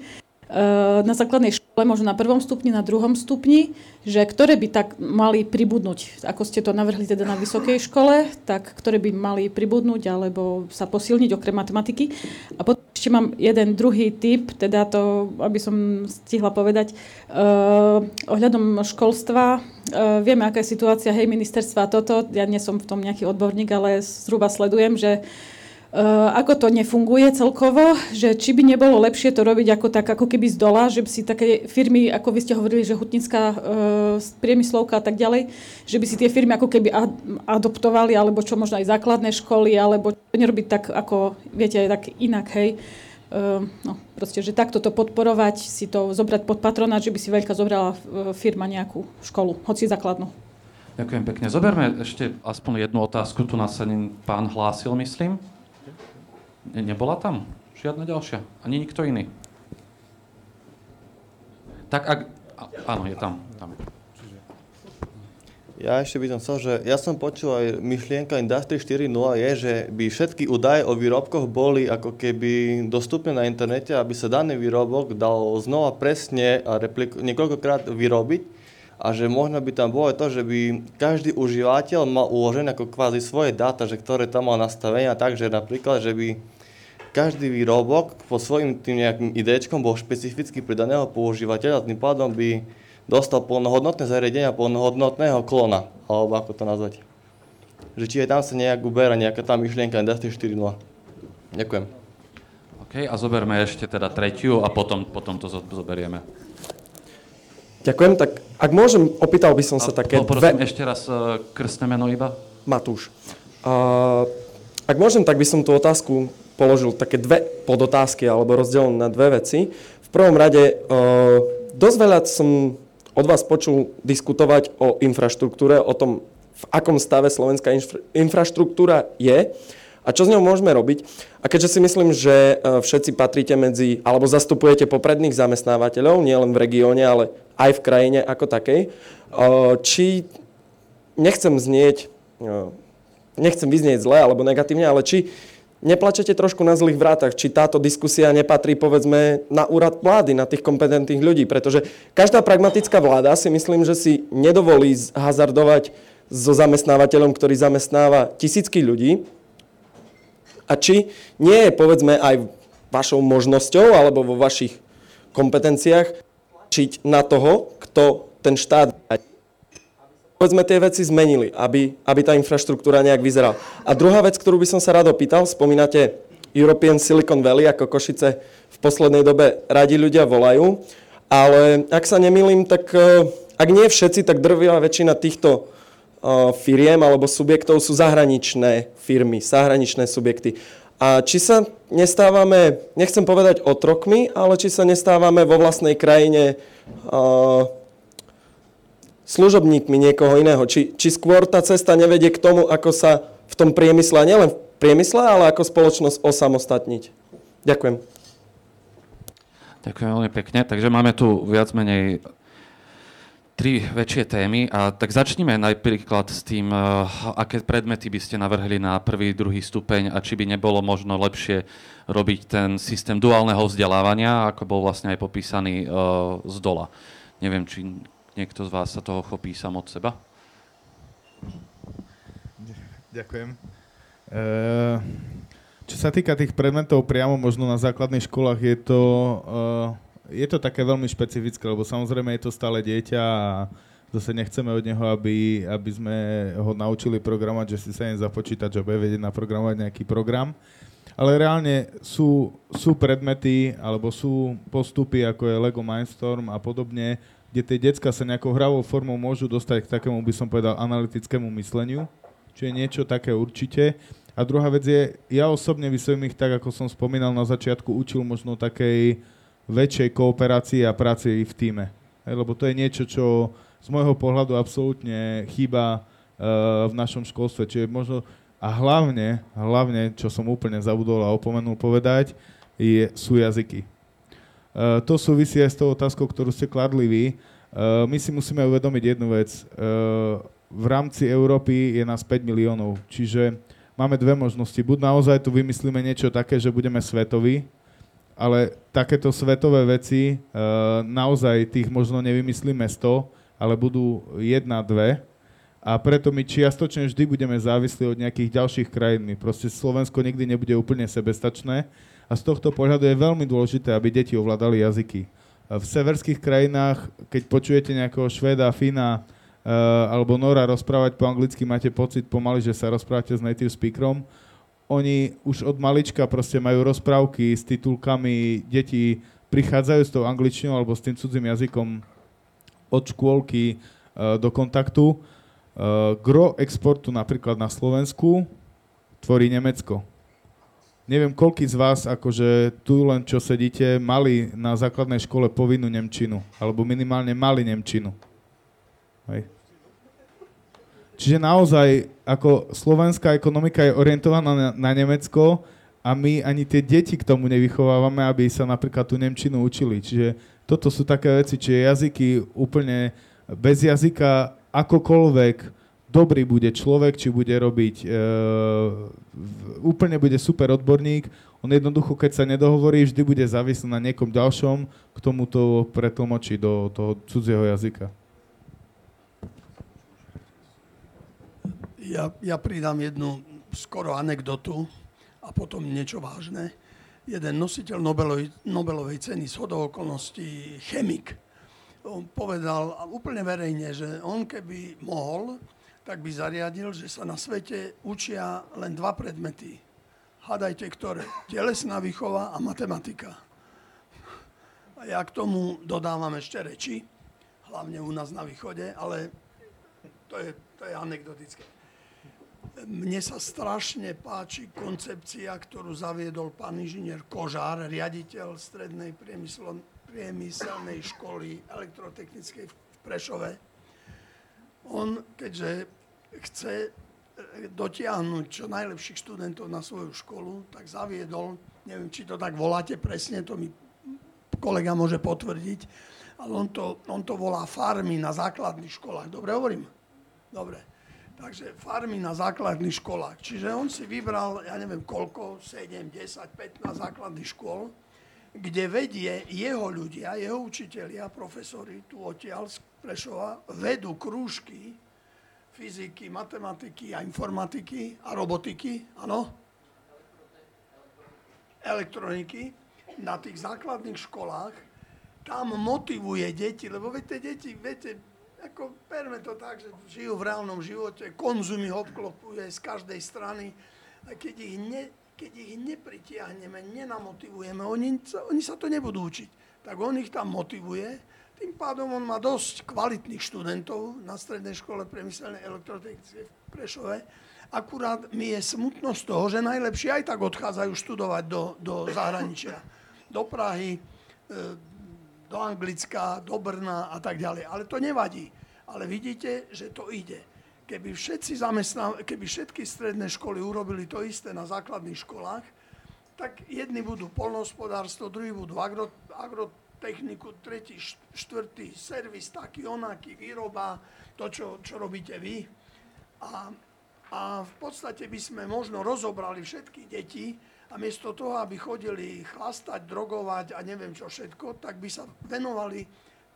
na základnej škole, možno na prvom stupni, na druhom stupni, že ktoré by tak mali pribudnúť, ako ste to navrhli teda na vysokej škole, tak ktoré by mali pribudnúť alebo sa posilniť okrem matematiky. A potom ešte mám jeden druhý typ, teda to, aby som stihla povedať, uh, ohľadom školstva. Uh, vieme, aká je situácia, hej, ministerstva toto, ja nie som v tom nejaký odborník, ale zhruba sledujem, že uh, Eh, ako to nefunguje celkovo, že či by nebolo lepšie to robiť ako tak, ako keby z dola, že by si také firmy, ako vy ste hovorili, že hutnická uh, priemyslovka a tak ďalej, že by si tie firmy ako keby adoptovali, alebo čo možno aj základné školy, alebo nerobiť tak, ako viete, aj tak inak, hej. Uh, no, proste, že takto to podporovať, si to zobrať pod patronát, že by si veľká zobrala firma nejakú školu, hoci základnú. Ďakujem pekne. Zoberme ešte aspoň jednu otázku. Tu nás sa pán hlásil, myslím. Ne, nebola tam? Žiadna ďalšia? Ani nikto iný? Tak ak... Áno, je tam. tam. Ja ešte by som chcel, že ja som počul aj myšlienka Industry 4.0 je, že by všetky údaje o výrobkoch boli ako keby dostupné na internete, aby sa daný výrobok dal znova presne a replik- niekoľkokrát vyrobiť a že možno by tam bolo to, že by každý užívateľ mal uložené ako kvázi svoje dáta, že ktoré tam mal nastavenia, takže napríklad, že by každý výrobok po svojim tým nejakým idečkom bol špecificky pre daného používateľa tým pádom by dostal plnohodnotné zariadenia plnohodnotného klona, alebo ako to nazvať. Že či aj tam sa nejak uberá nejaká tá myšlienka Industry 4.0. Ďakujem. OK, a zoberme ešte teda tretiu a potom, potom to zoberieme. Ďakujem, tak ak môžem, opýtal by som sa a také dve... ešte raz uh, krstné meno iba. Matúš. Uh, ak môžem, tak by som tú otázku položil také dve podotázky alebo rozdelené na dve veci. V prvom rade, uh, dosť veľa som od vás počul diskutovať o infraštruktúre, o tom, v akom stave slovenská infra- infraštruktúra je. A čo s ňou môžeme robiť. A keďže si myslím, že e, všetci patríte medzi, alebo zastupujete popredných zamestnávateľov, nielen v regióne, ale aj v krajine ako takej, e, či nechcem znieť, nechcem vyznieť zle alebo negatívne, ale či neplačete trošku na zlých vrátach, či táto diskusia nepatrí povedzme na úrad vlády, na tých kompetentných ľudí, pretože každá pragmatická vláda si myslím, že si nedovolí hazardovať so zamestnávateľom, ktorý zamestnáva tisícky ľudí, a či nie je, povedzme, aj vašou možnosťou alebo vo vašich kompetenciách čiť na toho, kto ten štát povedzme tie veci zmenili, aby, aby tá infraštruktúra nejak vyzerala. A druhá vec, ktorú by som sa rád opýtal, spomínate European Silicon Valley, ako Košice v poslednej dobe radi ľudia volajú, ale ak sa nemýlim, tak eh, ak nie všetci, tak drvivá väčšina týchto firiem alebo subjektov sú zahraničné firmy, zahraničné subjekty. A či sa nestávame, nechcem povedať otrokmi, ale či sa nestávame vo vlastnej krajine uh, služobníkmi niekoho iného. Či, či skôr tá cesta nevedie k tomu, ako sa v tom priemysle, nielen v priemysle, ale ako spoločnosť osamostatniť. Ďakujem. Ďakujem veľmi pekne. Takže máme tu viac menej tri väčšie témy. A tak začneme napríklad s tým, uh, aké predmety by ste navrhli na prvý, druhý stupeň a či by nebolo možno lepšie robiť ten systém duálneho vzdelávania, ako bol vlastne aj popísaný uh, z dola. Neviem, či niekto z vás sa toho chopí sam od seba. Ďakujem. Uh, čo sa týka tých predmetov priamo možno na základných školách, je to uh, je to také veľmi špecifické, lebo samozrejme je to stále dieťa a zase nechceme od neho, aby, aby sme ho naučili programovať, že si sa jen započítať, že bude vedieť naprogramovať nejaký program. Ale reálne sú, sú predmety alebo sú postupy, ako je Lego Mindstorm a podobne, kde tie decka sa nejakou hravou formou môžu dostať k takému, by som povedal, analytickému mysleniu, čo je niečo také určite. A druhá vec je, ja osobne by som ich, tak ako som spomínal na začiatku, učil možno takej väčšej kooperácii a práci v týme. Lebo to je niečo, čo z môjho pohľadu absolútne chýba uh, v našom školstve. Čiže možno, a hlavne, hlavne, čo som úplne zabudol a opomenul povedať, je, sú jazyky. Uh, to súvisí aj s tou otázkou, ktorú ste kladli vy. Uh, my si musíme uvedomiť jednu vec. Uh, v rámci Európy je nás 5 miliónov, čiže máme dve možnosti. Buď naozaj tu vymyslíme niečo také, že budeme svetoví, ale takéto svetové veci naozaj tých možno nevymyslíme 100, ale budú jedna, dve. A preto my čiastočne vždy budeme závislí od nejakých ďalších krajín. My proste Slovensko nikdy nebude úplne sebestačné. A z tohto pohľadu je veľmi dôležité, aby deti ovládali jazyky. V severských krajinách, keď počujete nejakého Švéda, Fína uh, alebo Nora rozprávať po anglicky, máte pocit pomaly, že sa rozprávate s native speakerom oni už od malička proste majú rozprávky s titulkami, deti prichádzajú s tou angličtinou alebo s tým cudzím jazykom od škôlky uh, do kontaktu. Uh, gro exportu napríklad na Slovensku tvorí Nemecko. Neviem, koľký z vás, akože tu len čo sedíte, mali na základnej škole povinnú Nemčinu, alebo minimálne mali Nemčinu. Hej. Čiže naozaj, ako slovenská ekonomika je orientovaná na, na Nemecko a my ani tie deti k tomu nevychovávame, aby sa napríklad tú Nemčinu učili. Čiže toto sú také veci, čiže jazyky úplne bez jazyka akokoľvek dobrý bude človek, či bude robiť, e, úplne bude super odborník, on jednoducho, keď sa nedohovorí, vždy bude závislý na niekom ďalšom, k tomu to pretlmočí do toho cudzieho jazyka. Ja, ja pridám jednu skoro anekdotu a potom niečo vážne. Jeden nositeľ Nobelovej, Nobelovej ceny z okolností, chemik, on povedal úplne verejne, že on keby mohol, tak by zariadil, že sa na svete učia len dva predmety. Hádajte, ktoré? Telesná výchova a matematika. A ja k tomu dodávam ešte reči, hlavne u nás na východe, ale to je, to je anekdotické. Mne sa strašne páči koncepcia, ktorú zaviedol pán inžinier Kožár, riaditeľ strednej priemyselnej školy elektrotechnickej v Prešove. On, keďže chce dotiahnuť čo najlepších študentov na svoju školu, tak zaviedol, neviem, či to tak voláte presne, to mi kolega môže potvrdiť, ale on to, on to volá farmy na základných školách. Dobre hovorím? Dobre. Takže farmy na základných školách. Čiže on si vybral, ja neviem koľko, 7, 10, 15 základných škôl, kde vedie jeho ľudia, jeho učitelia, profesori tu odtiaľ z Prešova, vedú krúžky fyziky, matematiky a informatiky a robotiky, áno? Elektroniky na tých základných školách. Tam motivuje deti, lebo viete, deti, viete, ako perme to tak, že žijú v reálnom živote, konzum ich obklopuje z každej strany. A keď ich, ne, keď ich nepritiahneme, nenamotivujeme, oni, oni sa to nebudú učiť. Tak on ich tam motivuje, tým pádom on má dosť kvalitných študentov na strednej škole priemyselnej elektrotechnické v Prešove. Akurát mi je smutno z toho, že najlepšie aj tak odchádzajú študovať do, do zahraničia. Do Prahy, e, do Anglicka, do Brna a tak ďalej. Ale to nevadí. Ale vidíte, že to ide. Keby, všetci zamestná, keby všetky stredné školy urobili to isté na základných školách, tak jedni budú polnohospodárstvo, druhí budú agro, agro techniku, tretí, štvrtý servis, taký onaký, výroba, to, čo, čo robíte vy. A, a v podstate by sme možno rozobrali všetky deti a miesto toho, aby chodili chlastať, drogovať a neviem čo všetko, tak by sa venovali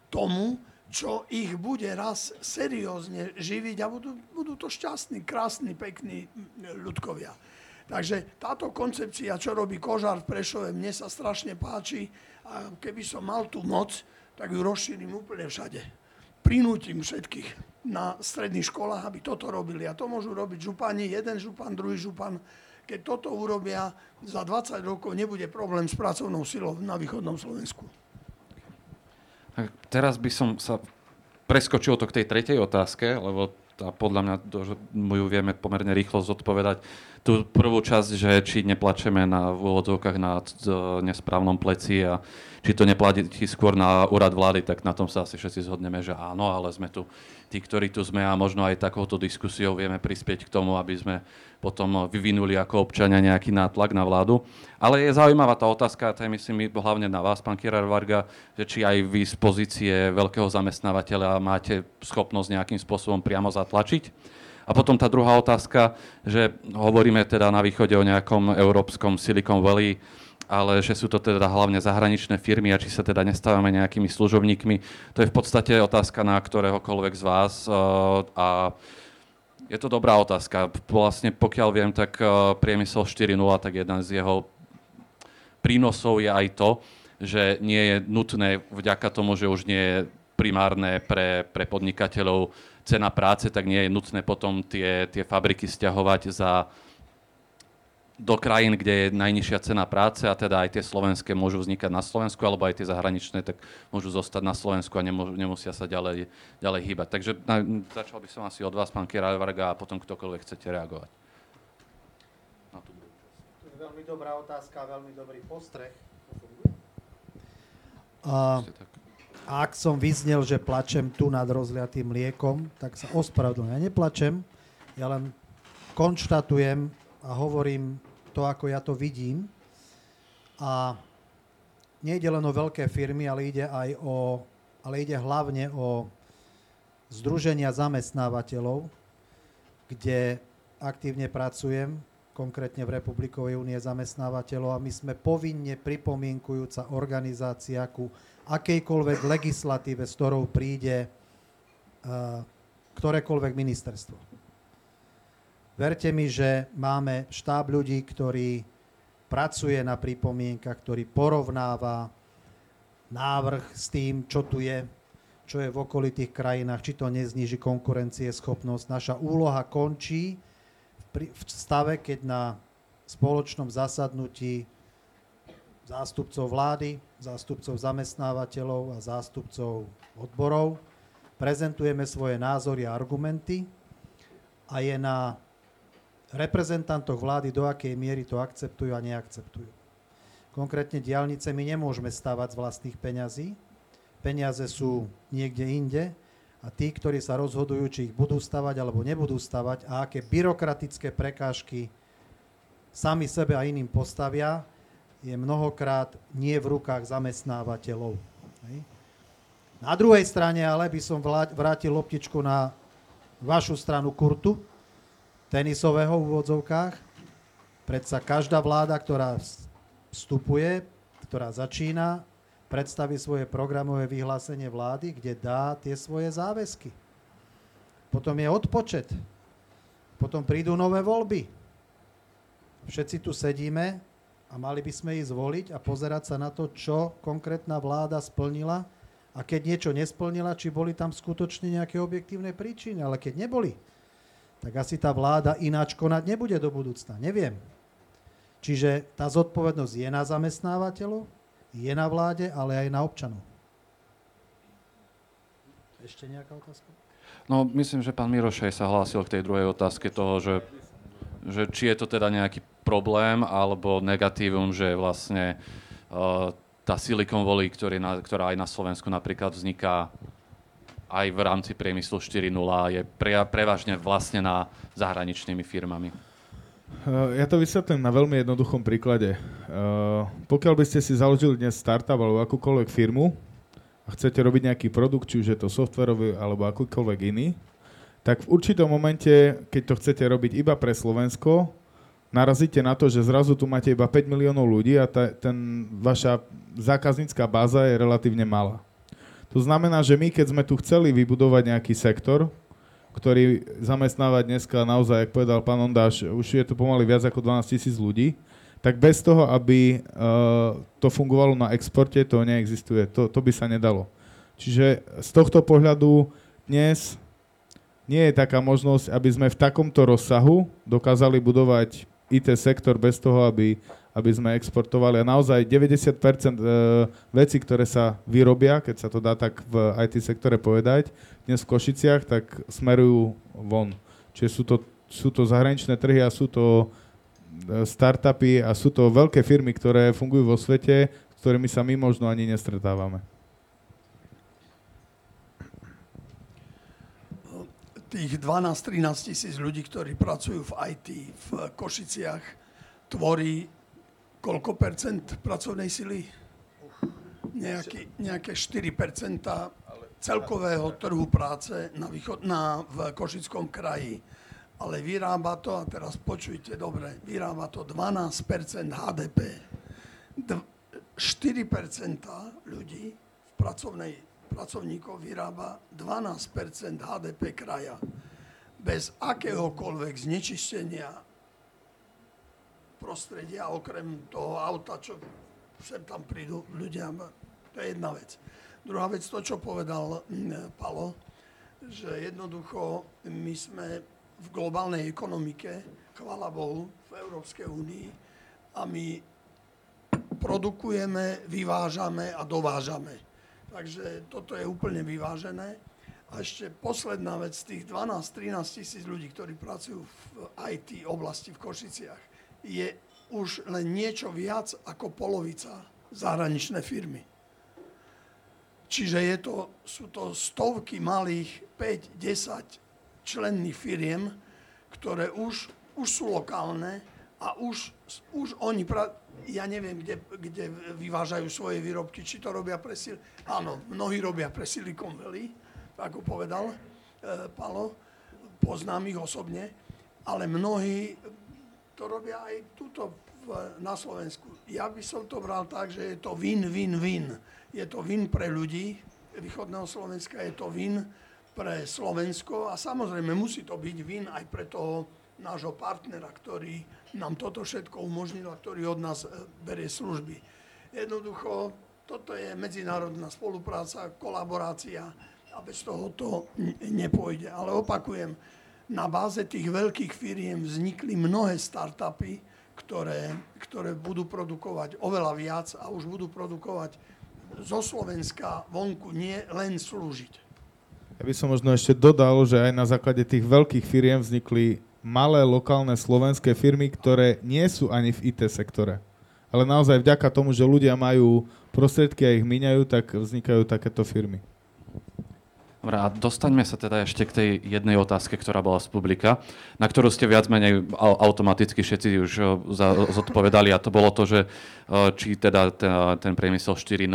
tomu, čo ich bude raz seriózne živiť a budú, budú to šťastní, krásni, pekní ľudkovia. Takže táto koncepcia, čo robí Kožár v Prešove, mne sa strašne páči a keby som mal tú moc, tak ju rozšírim úplne všade. Prinútim všetkých na stredných školách, aby toto robili. A to môžu robiť župani, jeden župan, druhý župan. Keď toto urobia, za 20 rokov nebude problém s pracovnou silou na východnom Slovensku. Teraz by som sa preskočil to k tej tretej otázke, lebo tá podľa mňa mu ju vieme pomerne rýchlo zodpovedať. Tú prvú časť, že či neplačeme na, v úvodzovkách na nesprávnom pleci a či to neplatí skôr na úrad vlády, tak na tom sa asi všetci zhodneme, že áno, ale sme tu tí, ktorí tu sme a možno aj takouto diskusiou vieme prispieť k tomu, aby sme potom vyvinuli ako občania nejaký nátlak na vládu. Ale je zaujímavá tá otázka, to je myslím hlavne na vás, pán Kirar Varga, že či aj vy z pozície veľkého zamestnávateľa máte schopnosť nejakým spôsobom priamo zatlačiť a potom tá druhá otázka, že hovoríme teda na východe o nejakom európskom Silicon Valley, ale že sú to teda hlavne zahraničné firmy a či sa teda nestávame nejakými služobníkmi. To je v podstate otázka na ktoréhokoľvek z vás eh, a je to dobrá otázka. Vlastne pokiaľ viem, tak eh, priemysel 4.0, tak jeden z jeho prínosov je aj to, že nie je nutné vďaka tomu, že už nie je primárne pre, pre podnikateľov cena práce, tak nie je nutné potom tie, tie fabriky stiahovať za, do krajín, kde je najnižšia cena práce a teda aj tie slovenské môžu vznikať na Slovensku, alebo aj tie zahraničné, tak môžu zostať na Slovensku a nemôžu, nemusia sa ďalej, ďalej hýbať. Takže na, začal by som asi od vás, pán Kierajvarga, a potom ktokoľvek chcete reagovať. Na tú to je veľmi dobrá otázka, veľmi dobrý postreh. A, a ak som vyznel, že plačem tu nad rozliatým mliekom, tak sa ospravedlňujem. Ja neplačem, ja len konštatujem a hovorím to, ako ja to vidím. A nejde len o veľké firmy, ale ide aj o, ale ide hlavne o združenia zamestnávateľov, kde aktívne pracujem, konkrétne v Republikovej únie zamestnávateľov a my sme povinne pripomienkujúca organizácia ku akejkoľvek legislatíve, s ktorou príde uh, ktorékoľvek ministerstvo. Verte mi, že máme štáb ľudí, ktorý pracuje na pripomienkach, ktorý porovnáva návrh s tým, čo tu je, čo je v okolitých krajinách, či to nezniží schopnosť. Naša úloha končí v stave, keď na spoločnom zasadnutí zástupcov vlády, zástupcov zamestnávateľov a zástupcov odborov. Prezentujeme svoje názory a argumenty a je na reprezentantoch vlády, do akej miery to akceptujú a neakceptujú. Konkrétne diálnice my nemôžeme stavať z vlastných peňazí. Peniaze sú niekde inde a tí, ktorí sa rozhodujú, či ich budú stavať alebo nebudú stavať a aké byrokratické prekážky sami sebe a iným postavia, je mnohokrát nie v rukách zamestnávateľov. Na druhej strane ale by som vrátil loptičku na vašu stranu kurtu, tenisového v úvodzovkách. Predsa každá vláda, ktorá vstupuje, ktorá začína, predstaví svoje programové vyhlásenie vlády, kde dá tie svoje záväzky. Potom je odpočet. Potom prídu nové voľby. Všetci tu sedíme a mali by sme ísť zvoliť a pozerať sa na to, čo konkrétna vláda splnila a keď niečo nesplnila, či boli tam skutočne nejaké objektívne príčiny. Ale keď neboli, tak asi tá vláda ináč konať nebude do budúcna. Neviem. Čiže tá zodpovednosť je na zamestnávateľov, je na vláde, ale aj na občanov. Ešte nejaká otázka? No, myslím, že pán Mirošej sa hlásil k tej druhej otázke toho, že, že či je to teda nejaký problém alebo negatívum, že vlastne uh, tá Silicon Valley, ktorý na, ktorá aj na Slovensku napríklad vzniká aj v rámci priemyslu 4.0, je pre, prevažne vlastnená zahraničnými firmami. Eh, ja to vysvetlím na veľmi jednoduchom príklade. Uh, pokiaľ by ste si založili dnes startup alebo akúkoľvek firmu a chcete robiť nejaký produkt, či už je to softwarový alebo akýkoľvek iný, tak v určitom momente, keď to chcete robiť iba pre Slovensko, narazíte na to, že zrazu tu máte iba 5 miliónov ľudí a ta, ten, vaša zákaznícká báza je relatívne malá. To znamená, že my, keď sme tu chceli vybudovať nejaký sektor, ktorý zamestnáva dneska naozaj, ako povedal pán Ondáš, už je tu pomaly viac ako 12 tisíc ľudí, tak bez toho, aby uh, to fungovalo na exporte, to neexistuje. To, to by sa nedalo. Čiže z tohto pohľadu dnes nie je taká možnosť, aby sme v takomto rozsahu dokázali budovať IT sektor bez toho, aby, aby sme exportovali. A naozaj 90% e, vecí, ktoré sa vyrobia, keď sa to dá tak v IT sektore povedať, dnes v Košiciach, tak smerujú von. Čiže sú to, sú to zahraničné trhy a sú to e, startupy a sú to veľké firmy, ktoré fungujú vo svete, s ktorými sa my možno ani nestretávame. tých 12-13 tisíc ľudí, ktorí pracujú v IT v Košiciach, tvorí koľko percent pracovnej sily? Nejaký, nejaké 4 percenta celkového trhu práce na, východ, na, v Košickom kraji. Ale vyrába to, a teraz počujte dobre, vyrába to 12% HDP. 4% ľudí v pracovnej pracovníkov vyrába 12% HDP kraja. Bez akéhokoľvek znečistenia prostredia, okrem toho auta, čo sem tam prídu ľudia. To je jedna vec. Druhá vec, to, čo povedal mm, Palo, že jednoducho my sme v globálnej ekonomike, chvala Bohu, v Európskej únii a my produkujeme, vyvážame a dovážame Takže toto je úplne vyvážené. A ešte posledná vec, tých 12-13 tisíc ľudí, ktorí pracujú v IT oblasti v Košiciach, je už len niečo viac ako polovica zahraničné firmy. Čiže je to, sú to stovky malých, 5-10 členných firiem, ktoré už, už sú lokálne a už, už oni pra, ja neviem, kde, kde vyvážajú svoje výrobky, či to robia pre Sil... Áno, mnohí robia pre Silicon Valley, ako povedal e, Palo, poznám ich osobne, ale mnohí to robia aj tuto na Slovensku. Ja by som to bral tak, že je to win, win, win. Je to win pre ľudí východného Slovenska, je to win pre Slovensko a samozrejme musí to byť win aj pre toho nášho partnera, ktorý nám toto všetko umožnil a ktorý od nás e, berie služby. Jednoducho, toto je medzinárodná spolupráca, kolaborácia a bez toho to nepôjde. Ale opakujem, na báze tých veľkých firiem vznikli mnohé startupy, ktoré, ktoré budú produkovať oveľa viac a už budú produkovať zo Slovenska vonku, nie len slúžiť. Ja by som možno ešte dodal, že aj na základe tých veľkých firiem vznikli malé lokálne slovenské firmy, ktoré nie sú ani v IT sektore. Ale naozaj vďaka tomu, že ľudia majú prostriedky a ich míňajú, tak vznikajú takéto firmy. Dobre, a dostaňme sa teda ešte k tej jednej otázke, ktorá bola z publika, na ktorú ste viac menej automaticky všetci už zodpovedali a to bolo to, že či teda ten, ten priemysel 4.0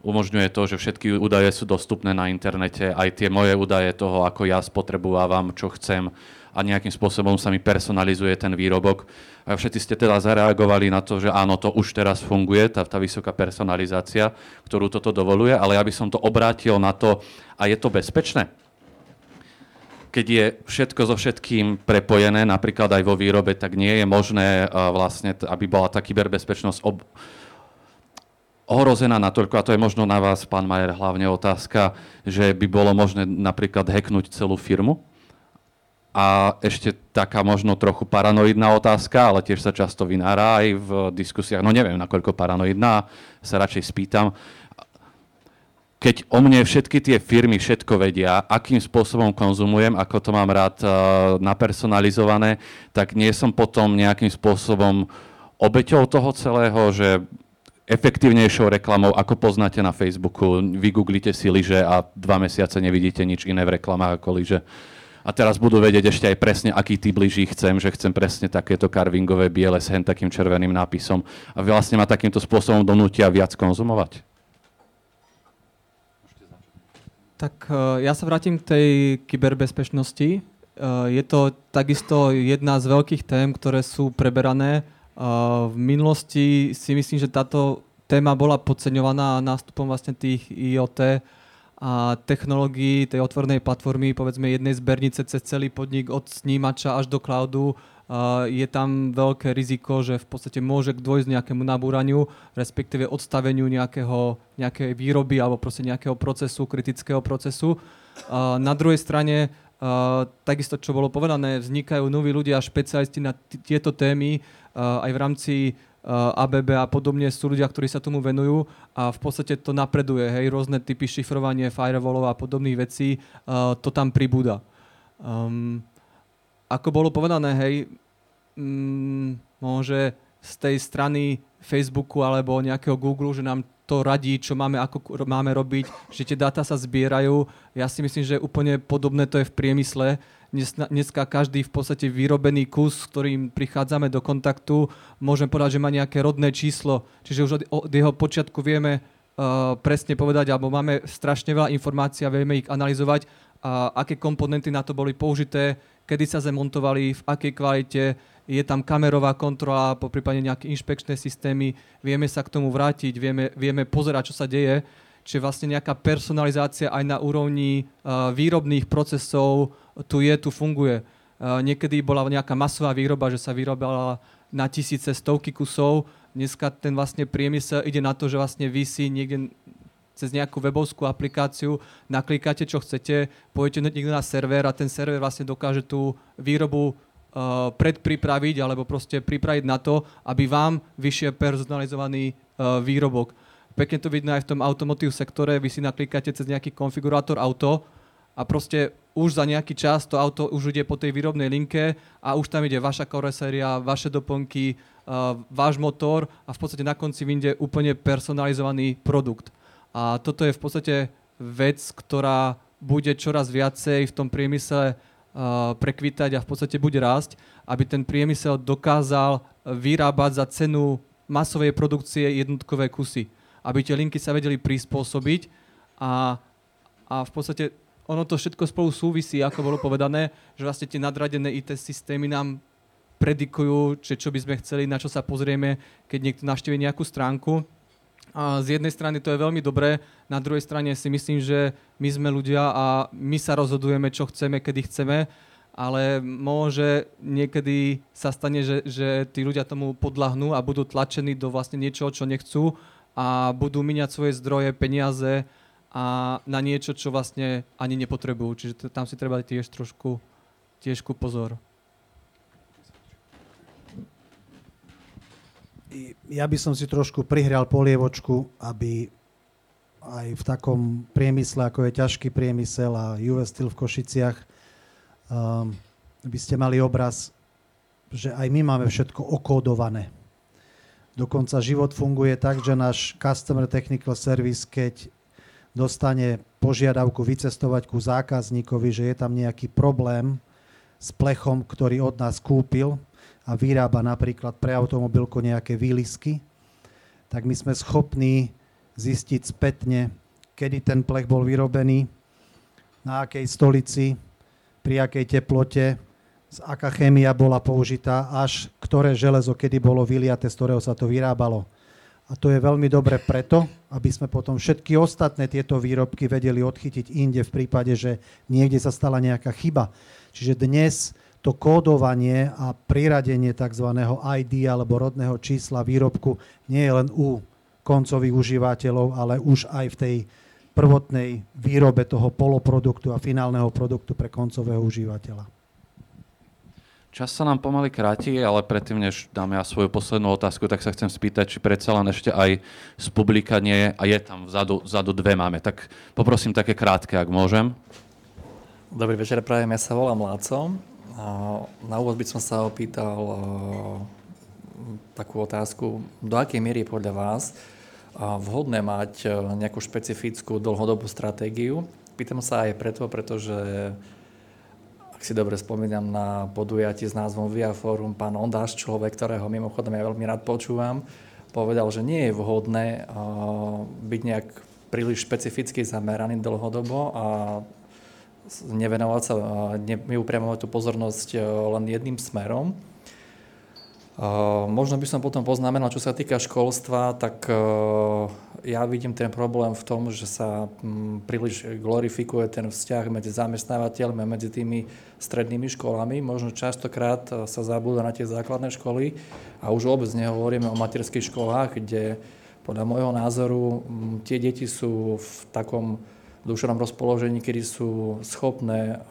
umožňuje to, že všetky údaje sú dostupné na internete, aj tie moje údaje toho, ako ja spotrebúvam, čo chcem a nejakým spôsobom sa mi personalizuje ten výrobok. A všetci ste teda zareagovali na to, že áno, to už teraz funguje, tá, tá vysoká personalizácia, ktorú toto dovoluje, ale ja by som to obrátil na to, a je to bezpečné? Keď je všetko so všetkým prepojené, napríklad aj vo výrobe, tak nie je možné uh, vlastne, aby bola tá kyberbezpečnosť ob- ohrozená natoľko, a to je možno na vás, pán Majer, hlavne otázka, že by bolo možné napríklad hacknúť celú firmu? A ešte taká možno trochu paranoidná otázka, ale tiež sa často vynára aj v diskusiách, no neviem, nakoľko paranoidná, sa radšej spýtam keď o mne všetky tie firmy všetko vedia, akým spôsobom konzumujem, ako to mám rád uh, napersonalizované, tak nie som potom nejakým spôsobom obeťou toho celého, že efektívnejšou reklamou, ako poznáte na Facebooku, vygooglite si lyže a dva mesiace nevidíte nič iné v reklamách ako lyže. A teraz budú vedieť ešte aj presne, aký typ lyží chcem, že chcem presne takéto carvingové biele s hen takým červeným nápisom. A vlastne ma takýmto spôsobom donútia viac konzumovať. Tak e, ja sa vrátim k tej kyberbezpečnosti. E, je to takisto jedna z veľkých tém, ktoré sú preberané. E, v minulosti si myslím, že táto téma bola podceňovaná nástupom vlastne tých IoT a technológií tej otvornej platformy, povedzme jednej zbernice cez celý podnik od snímača až do cloudu, je tam veľké riziko, že v podstate môže dôjsť nejakému nabúraniu, respektíve odstaveniu nejakého, nejakej výroby alebo proste nejakého procesu, kritického procesu. Na druhej strane, takisto čo bolo povedané, vznikajú noví ľudia, špecialisti na tieto témy aj v rámci ABB a podobne sú ľudia, ktorí sa tomu venujú a v podstate to napreduje, hej, rôzne typy šifrovanie, firewallov a podobných vecí, to tam pribúda. Um, ako bolo povedané, hej, môže z tej strany Facebooku alebo nejakého Google, že nám to radí, čo máme, ako máme robiť, že tie dáta sa zbierajú. Ja si myslím, že úplne podobné to je v priemysle. Dnes, dneska každý v podstate vyrobený kus, s ktorým prichádzame do kontaktu, môžem povedať, že má nejaké rodné číslo. Čiže už od, od jeho počiatku vieme uh, presne povedať, alebo máme strašne veľa informácií a vieme ich analyzovať, a aké komponenty na to boli použité, kedy sa zemontovali, v akej kvalite, je tam kamerová kontrola, po prípade nejaké inšpekčné systémy, vieme sa k tomu vrátiť, vieme, vieme pozerať, čo sa deje. Čiže vlastne nejaká personalizácia aj na úrovni uh, výrobných procesov tu je, tu funguje. Uh, niekedy bola nejaká masová výroba, že sa vyrobala na tisíce, stovky kusov. Dneska ten vlastne priemysel ide na to, že vlastne vysí niekde cez nejakú webovskú aplikáciu, naklikáte, čo chcete, pôjdete niekto na server a ten server vlastne dokáže tú výrobu uh, predpripraviť alebo proste pripraviť na to, aby vám vyšiel personalizovaný výrobok. Pekne to vidno aj v tom automotív sektore, vy si naklikáte cez nejaký konfigurátor auto a proste už za nejaký čas to auto už ide po tej výrobnej linke a už tam ide vaša karoséria, vaše doplnky, uh, váš motor a v podstate na konci vyjde úplne personalizovaný produkt. A toto je v podstate vec, ktorá bude čoraz viacej v tom priemysle uh, prekvitať a v podstate bude rásť, aby ten priemysel dokázal vyrábať za cenu masovej produkcie jednotkové kusy. Aby tie linky sa vedeli prispôsobiť a, a v podstate ono to všetko spolu súvisí, ako bolo povedané, že vlastne tie nadradené IT systémy nám predikujú, čo by sme chceli, na čo sa pozrieme, keď niekto navštívi nejakú stránku. A z jednej strany to je veľmi dobré, na druhej strane si myslím, že my sme ľudia a my sa rozhodujeme, čo chceme, kedy chceme, ale môže niekedy sa stane, že, že tí ľudia tomu podľahnú a budú tlačení do vlastne niečoho, čo nechcú a budú míňať svoje zdroje, peniaze a na niečo, čo vlastne ani nepotrebujú. Čiže tam si treba tiež trošku tiež pozor. ja by som si trošku prihrial polievočku, aby aj v takom priemysle, ako je ťažký priemysel a US Steel v Košiciach, um, by ste mali obraz, že aj my máme všetko okódované. Dokonca život funguje tak, že náš Customer Technical Service, keď dostane požiadavku vycestovať ku zákazníkovi, že je tam nejaký problém s plechom, ktorý od nás kúpil a vyrába napríklad pre automobilku nejaké výlisky, tak my sme schopní zistiť spätne, kedy ten plech bol vyrobený, na akej stolici, pri akej teplote, aká chémia bola použitá, až ktoré železo kedy bolo vyliaté, z ktorého sa to vyrábalo. A to je veľmi dobre preto, aby sme potom všetky ostatné tieto výrobky vedeli odchytiť inde v prípade, že niekde sa stala nejaká chyba. Čiže dnes to kódovanie a priradenie tzv. ID alebo rodného čísla výrobku nie je len u koncových užívateľov, ale už aj v tej prvotnej výrobe toho poloproduktu a finálneho produktu pre koncového užívateľa. Čas sa nám pomaly kráti, ale predtým, než dám ja svoju poslednú otázku, tak sa chcem spýtať, či predsa len ešte aj z publika nie je, a je tam vzadu, vzadu dve máme. Tak poprosím také krátke, ak môžem. Dobrý večer, prajem, ja sa volám Láco. Na úvod by som sa opýtal takú otázku, do akej miery podľa vás vhodné mať nejakú špecifickú dlhodobú stratégiu. Pýtam sa aj preto, pretože ak si dobre spomínam na podujatí s názvom Via Forum, pán Ondáš, človek, ktorého mimochodom ja veľmi rád počúvam, povedal, že nie je vhodné byť nejak príliš špecificky zameraný dlhodobo a nevenovať sa, neupriamovať tú pozornosť len jedným smerom. Možno by som potom poznamenal, čo sa týka školstva, tak ja vidím ten problém v tom, že sa mm, príliš glorifikuje ten vzťah medzi zamestnávateľmi a medzi tými strednými školami. Možno častokrát e, sa zabúda na tie základné školy a už vôbec nehovoríme o materských školách, kde podľa môjho názoru mm, tie deti sú v takom dušenom rozpoložení, kedy sú schopné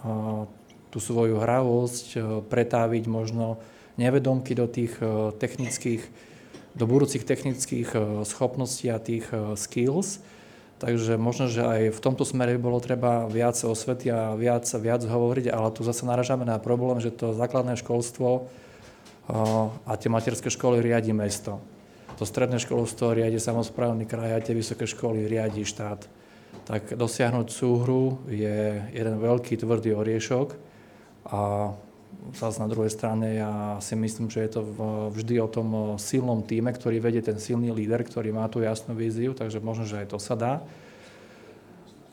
tú svoju hravosť pretáviť možno nevedomky do tých technických do budúcich technických e, schopností a tých e, skills. Takže možno, že aj v tomto smere by bolo treba viac osvety a viac, viac hovoriť, ale tu zase naražame na problém, že to základné školstvo a tie materské školy riadi mesto. To stredné školstvo riadi samozprávny kraj a tie vysoké školy riadi štát. Tak dosiahnuť súhru je jeden veľký tvrdý oriešok a zase na druhej strane ja si myslím, že je to vždy o tom silnom týme, ktorý vedie ten silný líder, ktorý má tú jasnú víziu, takže možno, že aj to sa dá.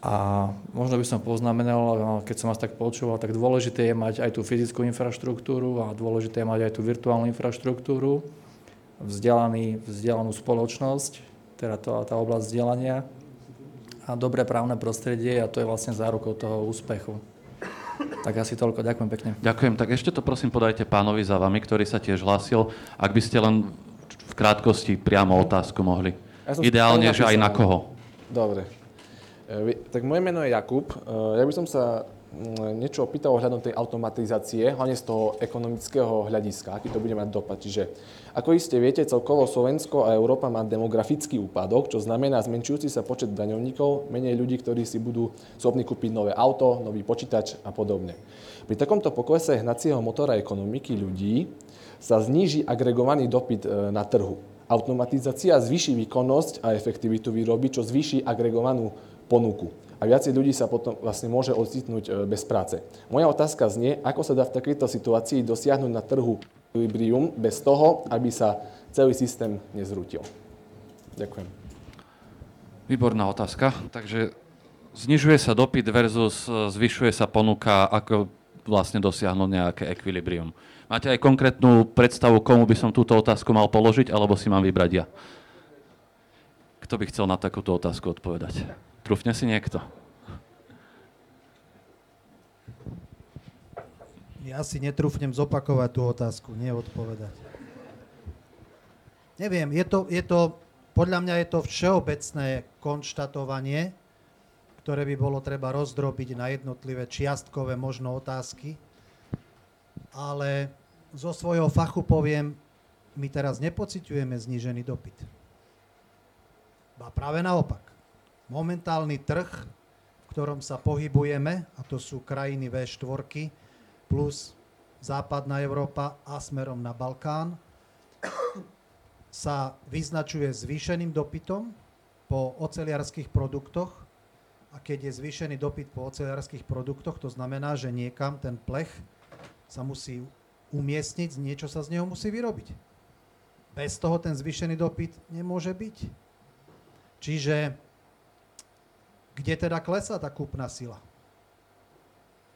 A možno by som poznamenal, keď som vás tak počúval, tak dôležité je mať aj tú fyzickú infraštruktúru a dôležité je mať aj tú virtuálnu infraštruktúru, vzdelaný, vzdelanú spoločnosť, teda to, tá oblasť vzdelania a dobré právne prostredie a to je vlastne zárukou toho úspechu. Tak asi toľko. Ďakujem pekne. Ďakujem. Tak ešte to prosím podajte pánovi za vami, ktorý sa tiež hlásil. Ak by ste len v krátkosti priamo otázku mohli. Ja Ideálne, že aj na koho. Dobre. E, tak moje meno je Jakub. E, ja by som sa mm, niečo opýtal ohľadom tej automatizácie, hlavne z toho ekonomického hľadiska, aký to bude mať dopad. Čiže ako iste viete, celkovo Slovensko a Európa má demografický úpadok, čo znamená zmenšujúci sa počet daňovníkov, menej ľudí, ktorí si budú schopní kúpiť nové auto, nový počítač a podobne. Pri takomto poklese hnacieho motora ekonomiky ľudí sa zníži agregovaný dopyt e, na trhu. Automatizácia zvýši výkonnosť a efektivitu výroby, čo zvýši agregovanú ponuku. A viacej ľudí sa potom vlastne môže ocitnúť e, bez práce. Moja otázka znie, ako sa dá v takejto situácii dosiahnuť na trhu ekvilibrium bez toho, aby sa celý systém nezrútil. Ďakujem. Výborná otázka. Takže znižuje sa dopyt versus e, zvyšuje sa ponuka, ako vlastne dosiahnuť nejaké ekvilibrium. Máte aj konkrétnu predstavu, komu by som túto otázku mal položiť, alebo si mám vybrať ja? Kto by chcel na takúto otázku odpovedať? Trúfne si niekto. Ja si netrúfnem zopakovať tú otázku, nie odpovedať. Neviem, je to, je to, podľa mňa je to všeobecné konštatovanie, ktoré by bolo treba rozdrobiť na jednotlivé čiastkové možno otázky, ale zo svojho fachu poviem, my teraz nepociťujeme znížený dopyt. A práve naopak. Momentálny trh, v ktorom sa pohybujeme, a to sú krajiny V4, plus západná Európa a smerom na Balkán sa vyznačuje zvýšeným dopytom po oceliarských produktoch A keď je zvýšený dopyt po ocelárskych produktoch, to znamená, že niekam ten plech sa musí umiestniť, niečo sa z neho musí vyrobiť. Bez toho ten zvýšený dopyt nemôže byť. Čiže kde teda klesá tá kúpna sila?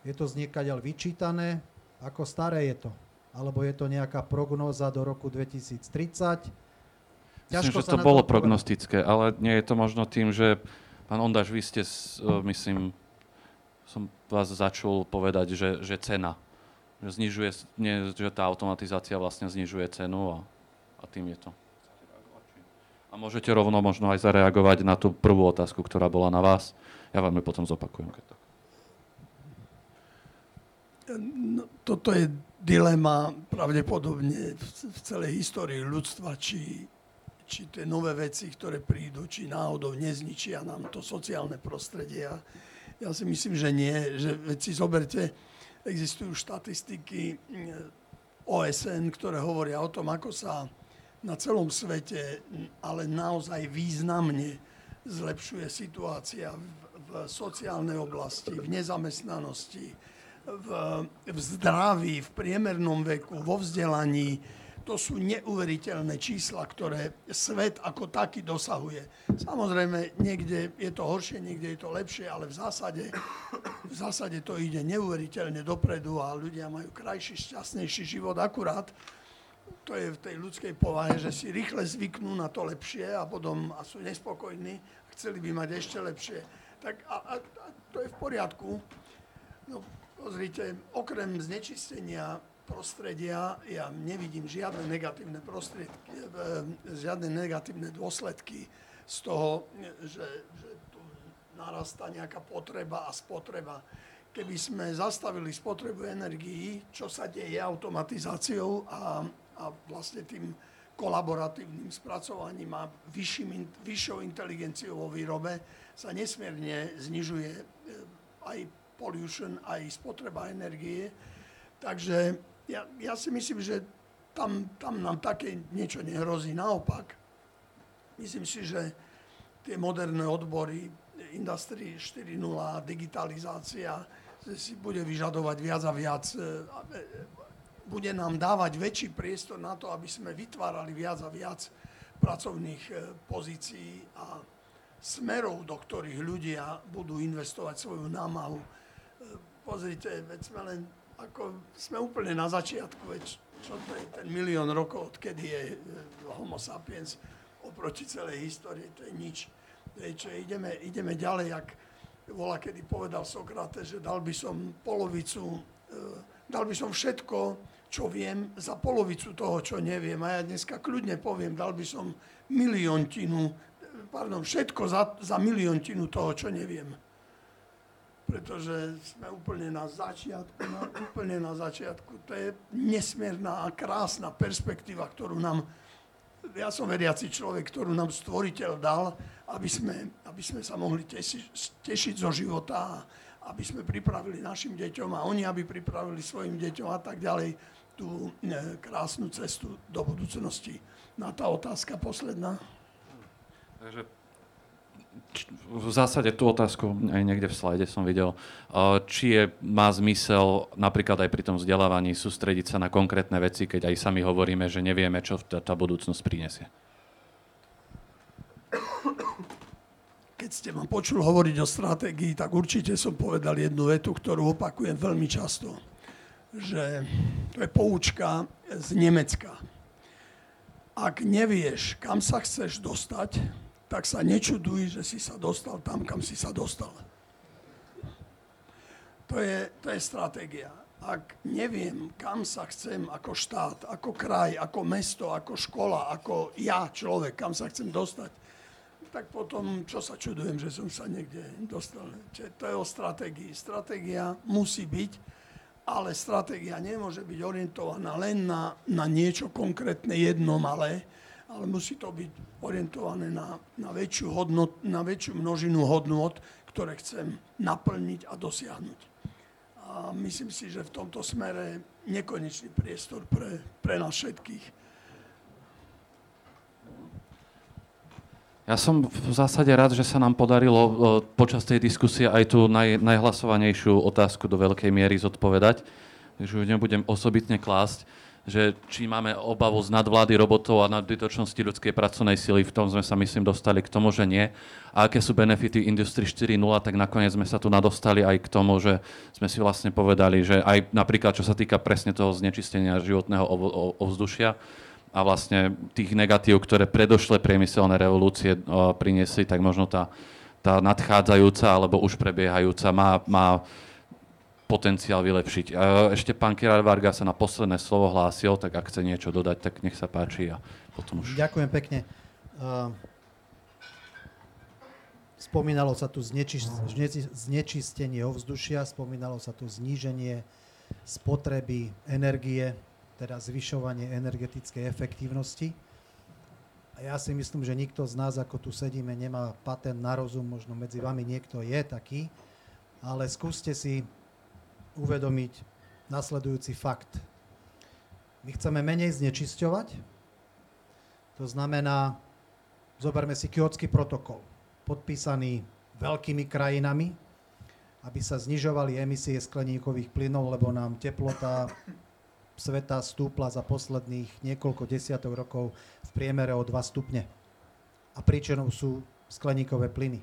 Je to z niekaďal vyčítané, ako staré je to? Alebo je to nejaká prognóza do roku 2030? Myslím, že to bolo prognostické, ale nie je to možno tým, že pán Ondáš, vy ste, myslím, som vás začul povedať, že, že cena. Že, znižuje, nie, že tá automatizácia vlastne znižuje cenu a, a tým je to. A môžete rovno možno aj zareagovať na tú prvú otázku, ktorá bola na vás. Ja vám ju potom zopakujem. Keď tak. No, toto je dilema pravdepodobne v celej histórii ľudstva, či, či tie nové veci, ktoré prídu, či náhodou nezničia nám to sociálne prostredie. Ja si myslím, že nie. Že veci zoberte, existujú štatistiky mm, OSN, ktoré hovoria o tom, ako sa na celom svete, ale naozaj významne zlepšuje situácia v, v sociálnej oblasti, v nezamestnanosti, v, v zdraví, v priemernom veku, vo vzdelaní. To sú neuveriteľné čísla, ktoré svet ako taký dosahuje. Samozrejme, niekde je to horšie, niekde je to lepšie, ale v zásade, v zásade to ide neuveriteľne dopredu a ľudia majú krajší, šťastnejší život akurát to je v tej ľudskej povahe, že si rýchle zvyknú na to lepšie a potom a sú nespokojní a chceli by mať ešte lepšie. Tak a, a, a to je v poriadku. No, pozrite, okrem znečistenia prostredia ja nevidím žiadne negatívne prostriedky, e, žiadne negatívne dôsledky z toho, že, že tu narastá nejaká potreba a spotreba. Keby sme zastavili spotrebu energií, čo sa deje automatizáciou a a vlastne tým kolaboratívnym spracovaním a vyšším, vyššou inteligenciou vo výrobe sa nesmierne znižuje e, aj pollution, aj spotreba energie. Takže ja, ja si myslím, že tam, tam nám také niečo nehrozí. Naopak, myslím si, že tie moderné odbory, Industry 4.0, digitalizácia, si bude vyžadovať viac a viac e, bude nám dávať väčší priestor na to, aby sme vytvárali viac a viac pracovných e, pozícií a smerov, do ktorých ľudia budú investovať svoju námahu. E, pozrite, veď sme len, ako sme úplne na začiatku, veď čo to je ten milión rokov, odkedy je e, homo sapiens oproti celej histórii, to je nič. Veď, ideme, ideme ďalej, ak bola, kedy povedal Sokrates, že dal by som polovicu, dal by som všetko, čo viem, za polovicu toho, čo neviem. A ja dneska kľudne poviem, dal by som miliontinu, pardon, všetko za, za miliontinu toho, čo neviem. Pretože sme úplne na začiatku, na, úplne na začiatku. To je nesmierna a krásna perspektíva, ktorú nám, ja som veriaci človek, ktorú nám stvoriteľ dal, aby sme, aby sme sa mohli tešiť, tešiť zo života, aby sme pripravili našim deťom a oni, aby pripravili svojim deťom a tak ďalej tú e, krásnu cestu do budúcnosti. Na tá otázka posledná. Takže v zásade tú otázku aj niekde v slajde som videl. Či je, má zmysel napríklad aj pri tom vzdelávaní sústrediť sa na konkrétne veci, keď aj sami hovoríme, že nevieme, čo tá, tá budúcnosť prinesie? Keď ste ma počul hovoriť o stratégii, tak určite som povedal jednu vetu, ktorú opakujem veľmi často že to je poučka z Nemecka. Ak nevieš, kam sa chceš dostať, tak sa nečuduj, že si sa dostal tam, kam si sa dostal. To je, to je stratégia. Ak neviem, kam sa chcem ako štát, ako kraj, ako mesto, ako škola, ako ja, človek, kam sa chcem dostať, tak potom čo sa čudujem, že som sa niekde dostal. Čiže to je o stratégii. Stratégia musí byť, ale stratégia nemôže byť orientovaná len na, na niečo konkrétne jedno malé, ale musí to byť orientované na, na, väčšiu, hodnot, na väčšiu množinu hodnot, ktoré chcem naplniť a dosiahnuť. A myslím si, že v tomto smere nekonečný priestor pre, pre nás všetkých. Ja som v zásade rád, že sa nám podarilo e, počas tej diskusie aj tú naj, najhlasovanejšiu otázku do veľkej miery zodpovedať, takže ju nebudem osobitne klásť že či máme obavu z nadvlády robotov a nadbytočnosti ľudskej pracovnej sily, v tom sme sa myslím dostali k tomu, že nie. A aké sú benefity Industry 4.0, tak nakoniec sme sa tu nadostali aj k tomu, že sme si vlastne povedali, že aj napríklad čo sa týka presne toho znečistenia životného ovzdušia, a vlastne tých negatív, ktoré predošlé priemyselné revolúcie priniesli, tak možno tá, tá nadchádzajúca alebo už prebiehajúca má, má potenciál vylepšiť. Ešte pán Kirár Varga sa na posledné slovo hlásil, tak ak chce niečo dodať, tak nech sa páči a potom už... Ďakujem pekne. Spomínalo sa tu znečistenie ovzdušia, spomínalo sa tu zníženie spotreby energie, teda zvyšovanie energetickej efektívnosti. A ja si myslím, že nikto z nás, ako tu sedíme, nemá patent na rozum, možno medzi vami niekto je taký, ale skúste si uvedomiť nasledujúci fakt. My chceme menej znečisťovať, to znamená, zoberme si kiotský protokol, podpísaný veľkými krajinami, aby sa znižovali emisie skleníkových plynov, lebo nám teplota sveta stúpla za posledných niekoľko desiatok rokov v priemere o 2 stupne. A príčinou sú skleníkové plyny.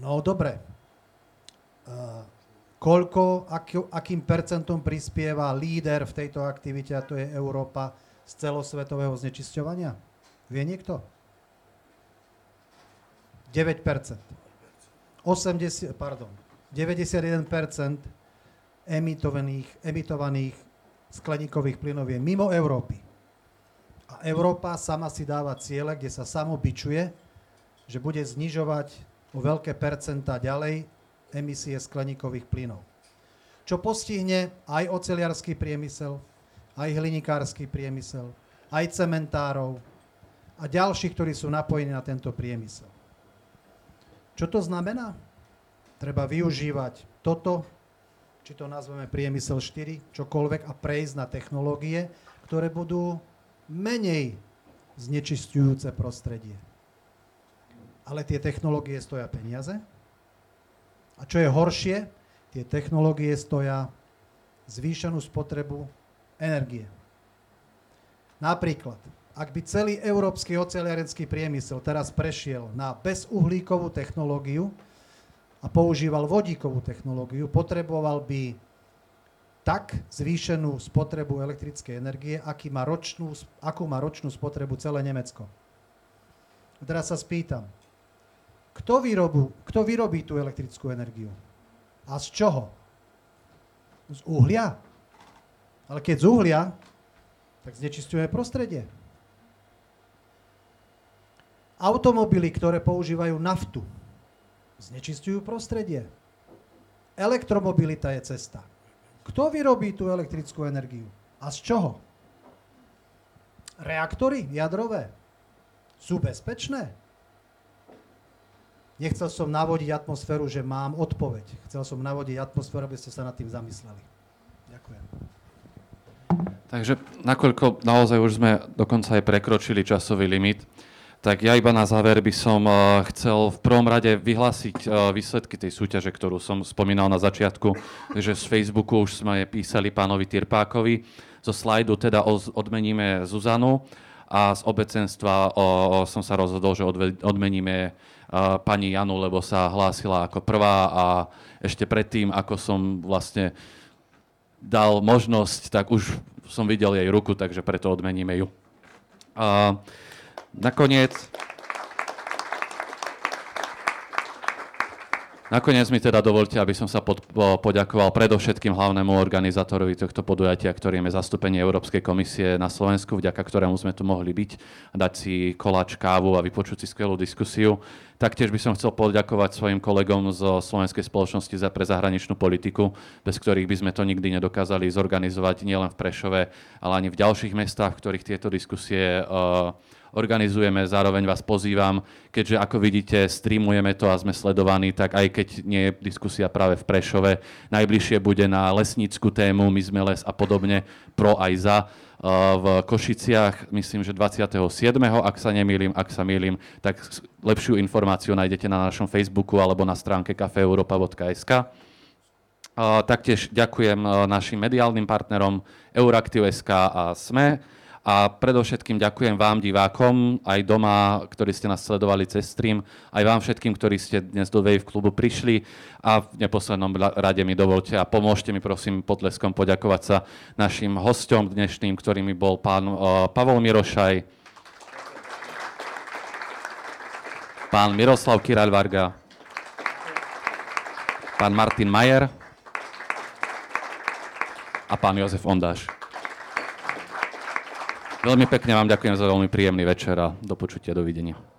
No dobre, koľko, aký, akým percentom prispieva líder v tejto aktivite, a to je Európa, z celosvetového znečisťovania? Vie niekto? 9%. 80, pardon, 91% emitovaných, emitovaných skleníkových plynov je mimo Európy. A Európa sama si dáva ciele, kde sa samo bičuje, že bude znižovať o veľké percentá ďalej emisie skleníkových plynov. Čo postihne aj oceliarský priemysel, aj hlinikársky priemysel, aj cementárov a ďalších, ktorí sú napojení na tento priemysel. Čo to znamená? Treba využívať toto, či to nazveme priemysel 4, čokoľvek a prejsť na technológie, ktoré budú menej znečistujúce prostredie. Ale tie technológie stoja peniaze, a čo je horšie, tie technológie stoja zvýšenú spotrebu energie. Napríklad, ak by celý európsky oceliarenský priemysel teraz prešiel na bezuhlíkovú technológiu a používal vodíkovú technológiu, potreboval by tak zvýšenú spotrebu elektrickej energie, aký má ročnú, akú má ročnú spotrebu celé Nemecko. A teraz sa spýtam, kto, výrobu, kto vyrobí tú elektrickú energiu? A z čoho? Z uhlia? Ale keď z uhlia, tak znečistuje prostredie. Automobily, ktoré používajú naftu, znečistujú prostredie. Elektromobilita je cesta. Kto vyrobí tú elektrickú energiu? A z čoho? Reaktory jadrové sú bezpečné? Nechcel som navodiť atmosféru, že mám odpoveď. Chcel som navodiť atmosféru, aby ste sa nad tým zamysleli. Ďakujem. Takže nakoľko naozaj už sme dokonca aj prekročili časový limit, tak ja iba na záver by som uh, chcel v prvom rade vyhlásiť uh, výsledky tej súťaže, ktorú som spomínal na začiatku, že z Facebooku už sme písali pánovi Tirpákovi. Zo slajdu teda odmeníme Zuzanu a z obecenstva uh, som sa rozhodol, že odmeníme pani Janu, lebo sa hlásila ako prvá a ešte predtým, ako som vlastne dal možnosť, tak už som videl jej ruku, takže preto odmeníme ju. A nakoniec... Nakoniec mi teda dovolte, aby som sa pod, poďakoval predovšetkým hlavnému organizátorovi tohto podujatia, ktorým je zastúpenie Európskej komisie na Slovensku, vďaka ktorému sme tu mohli byť, dať si koláč, kávu a vypočuť si skvelú diskusiu. Taktiež by som chcel poďakovať svojim kolegom zo Slovenskej spoločnosti za pre zahraničnú politiku, bez ktorých by sme to nikdy nedokázali zorganizovať nielen v Prešove, ale ani v ďalších mestách, v ktorých tieto diskusie uh, organizujeme. Zároveň vás pozývam, keďže ako vidíte, streamujeme to a sme sledovaní, tak aj keď nie je diskusia práve v Prešove, najbližšie bude na lesnícku tému My sme les a podobne, pro aj za. v Košiciach, myslím, že 27. Ak sa nemýlim, ak sa mýlim, tak lepšiu informáciu nájdete na našom Facebooku alebo na stránke kafeeuropa.sk. Taktiež ďakujem našim mediálnym partnerom Euraktiv.sk a SME a predovšetkým ďakujem vám, divákom, aj doma, ktorí ste nás sledovali cez stream, aj vám všetkým, ktorí ste dnes do Wave klubu prišli. A v neposlednom rade mi dovolte a pomôžte mi prosím potleskom poďakovať sa našim hostom dnešným, ktorými bol pán uh, Pavol Mirošaj, pán Miroslav Kiraľvarga, pán Martin Majer. A pán Jozef Ondáš. Veľmi pekne vám ďakujem za veľmi príjemný večer a do počutia, dovidenia.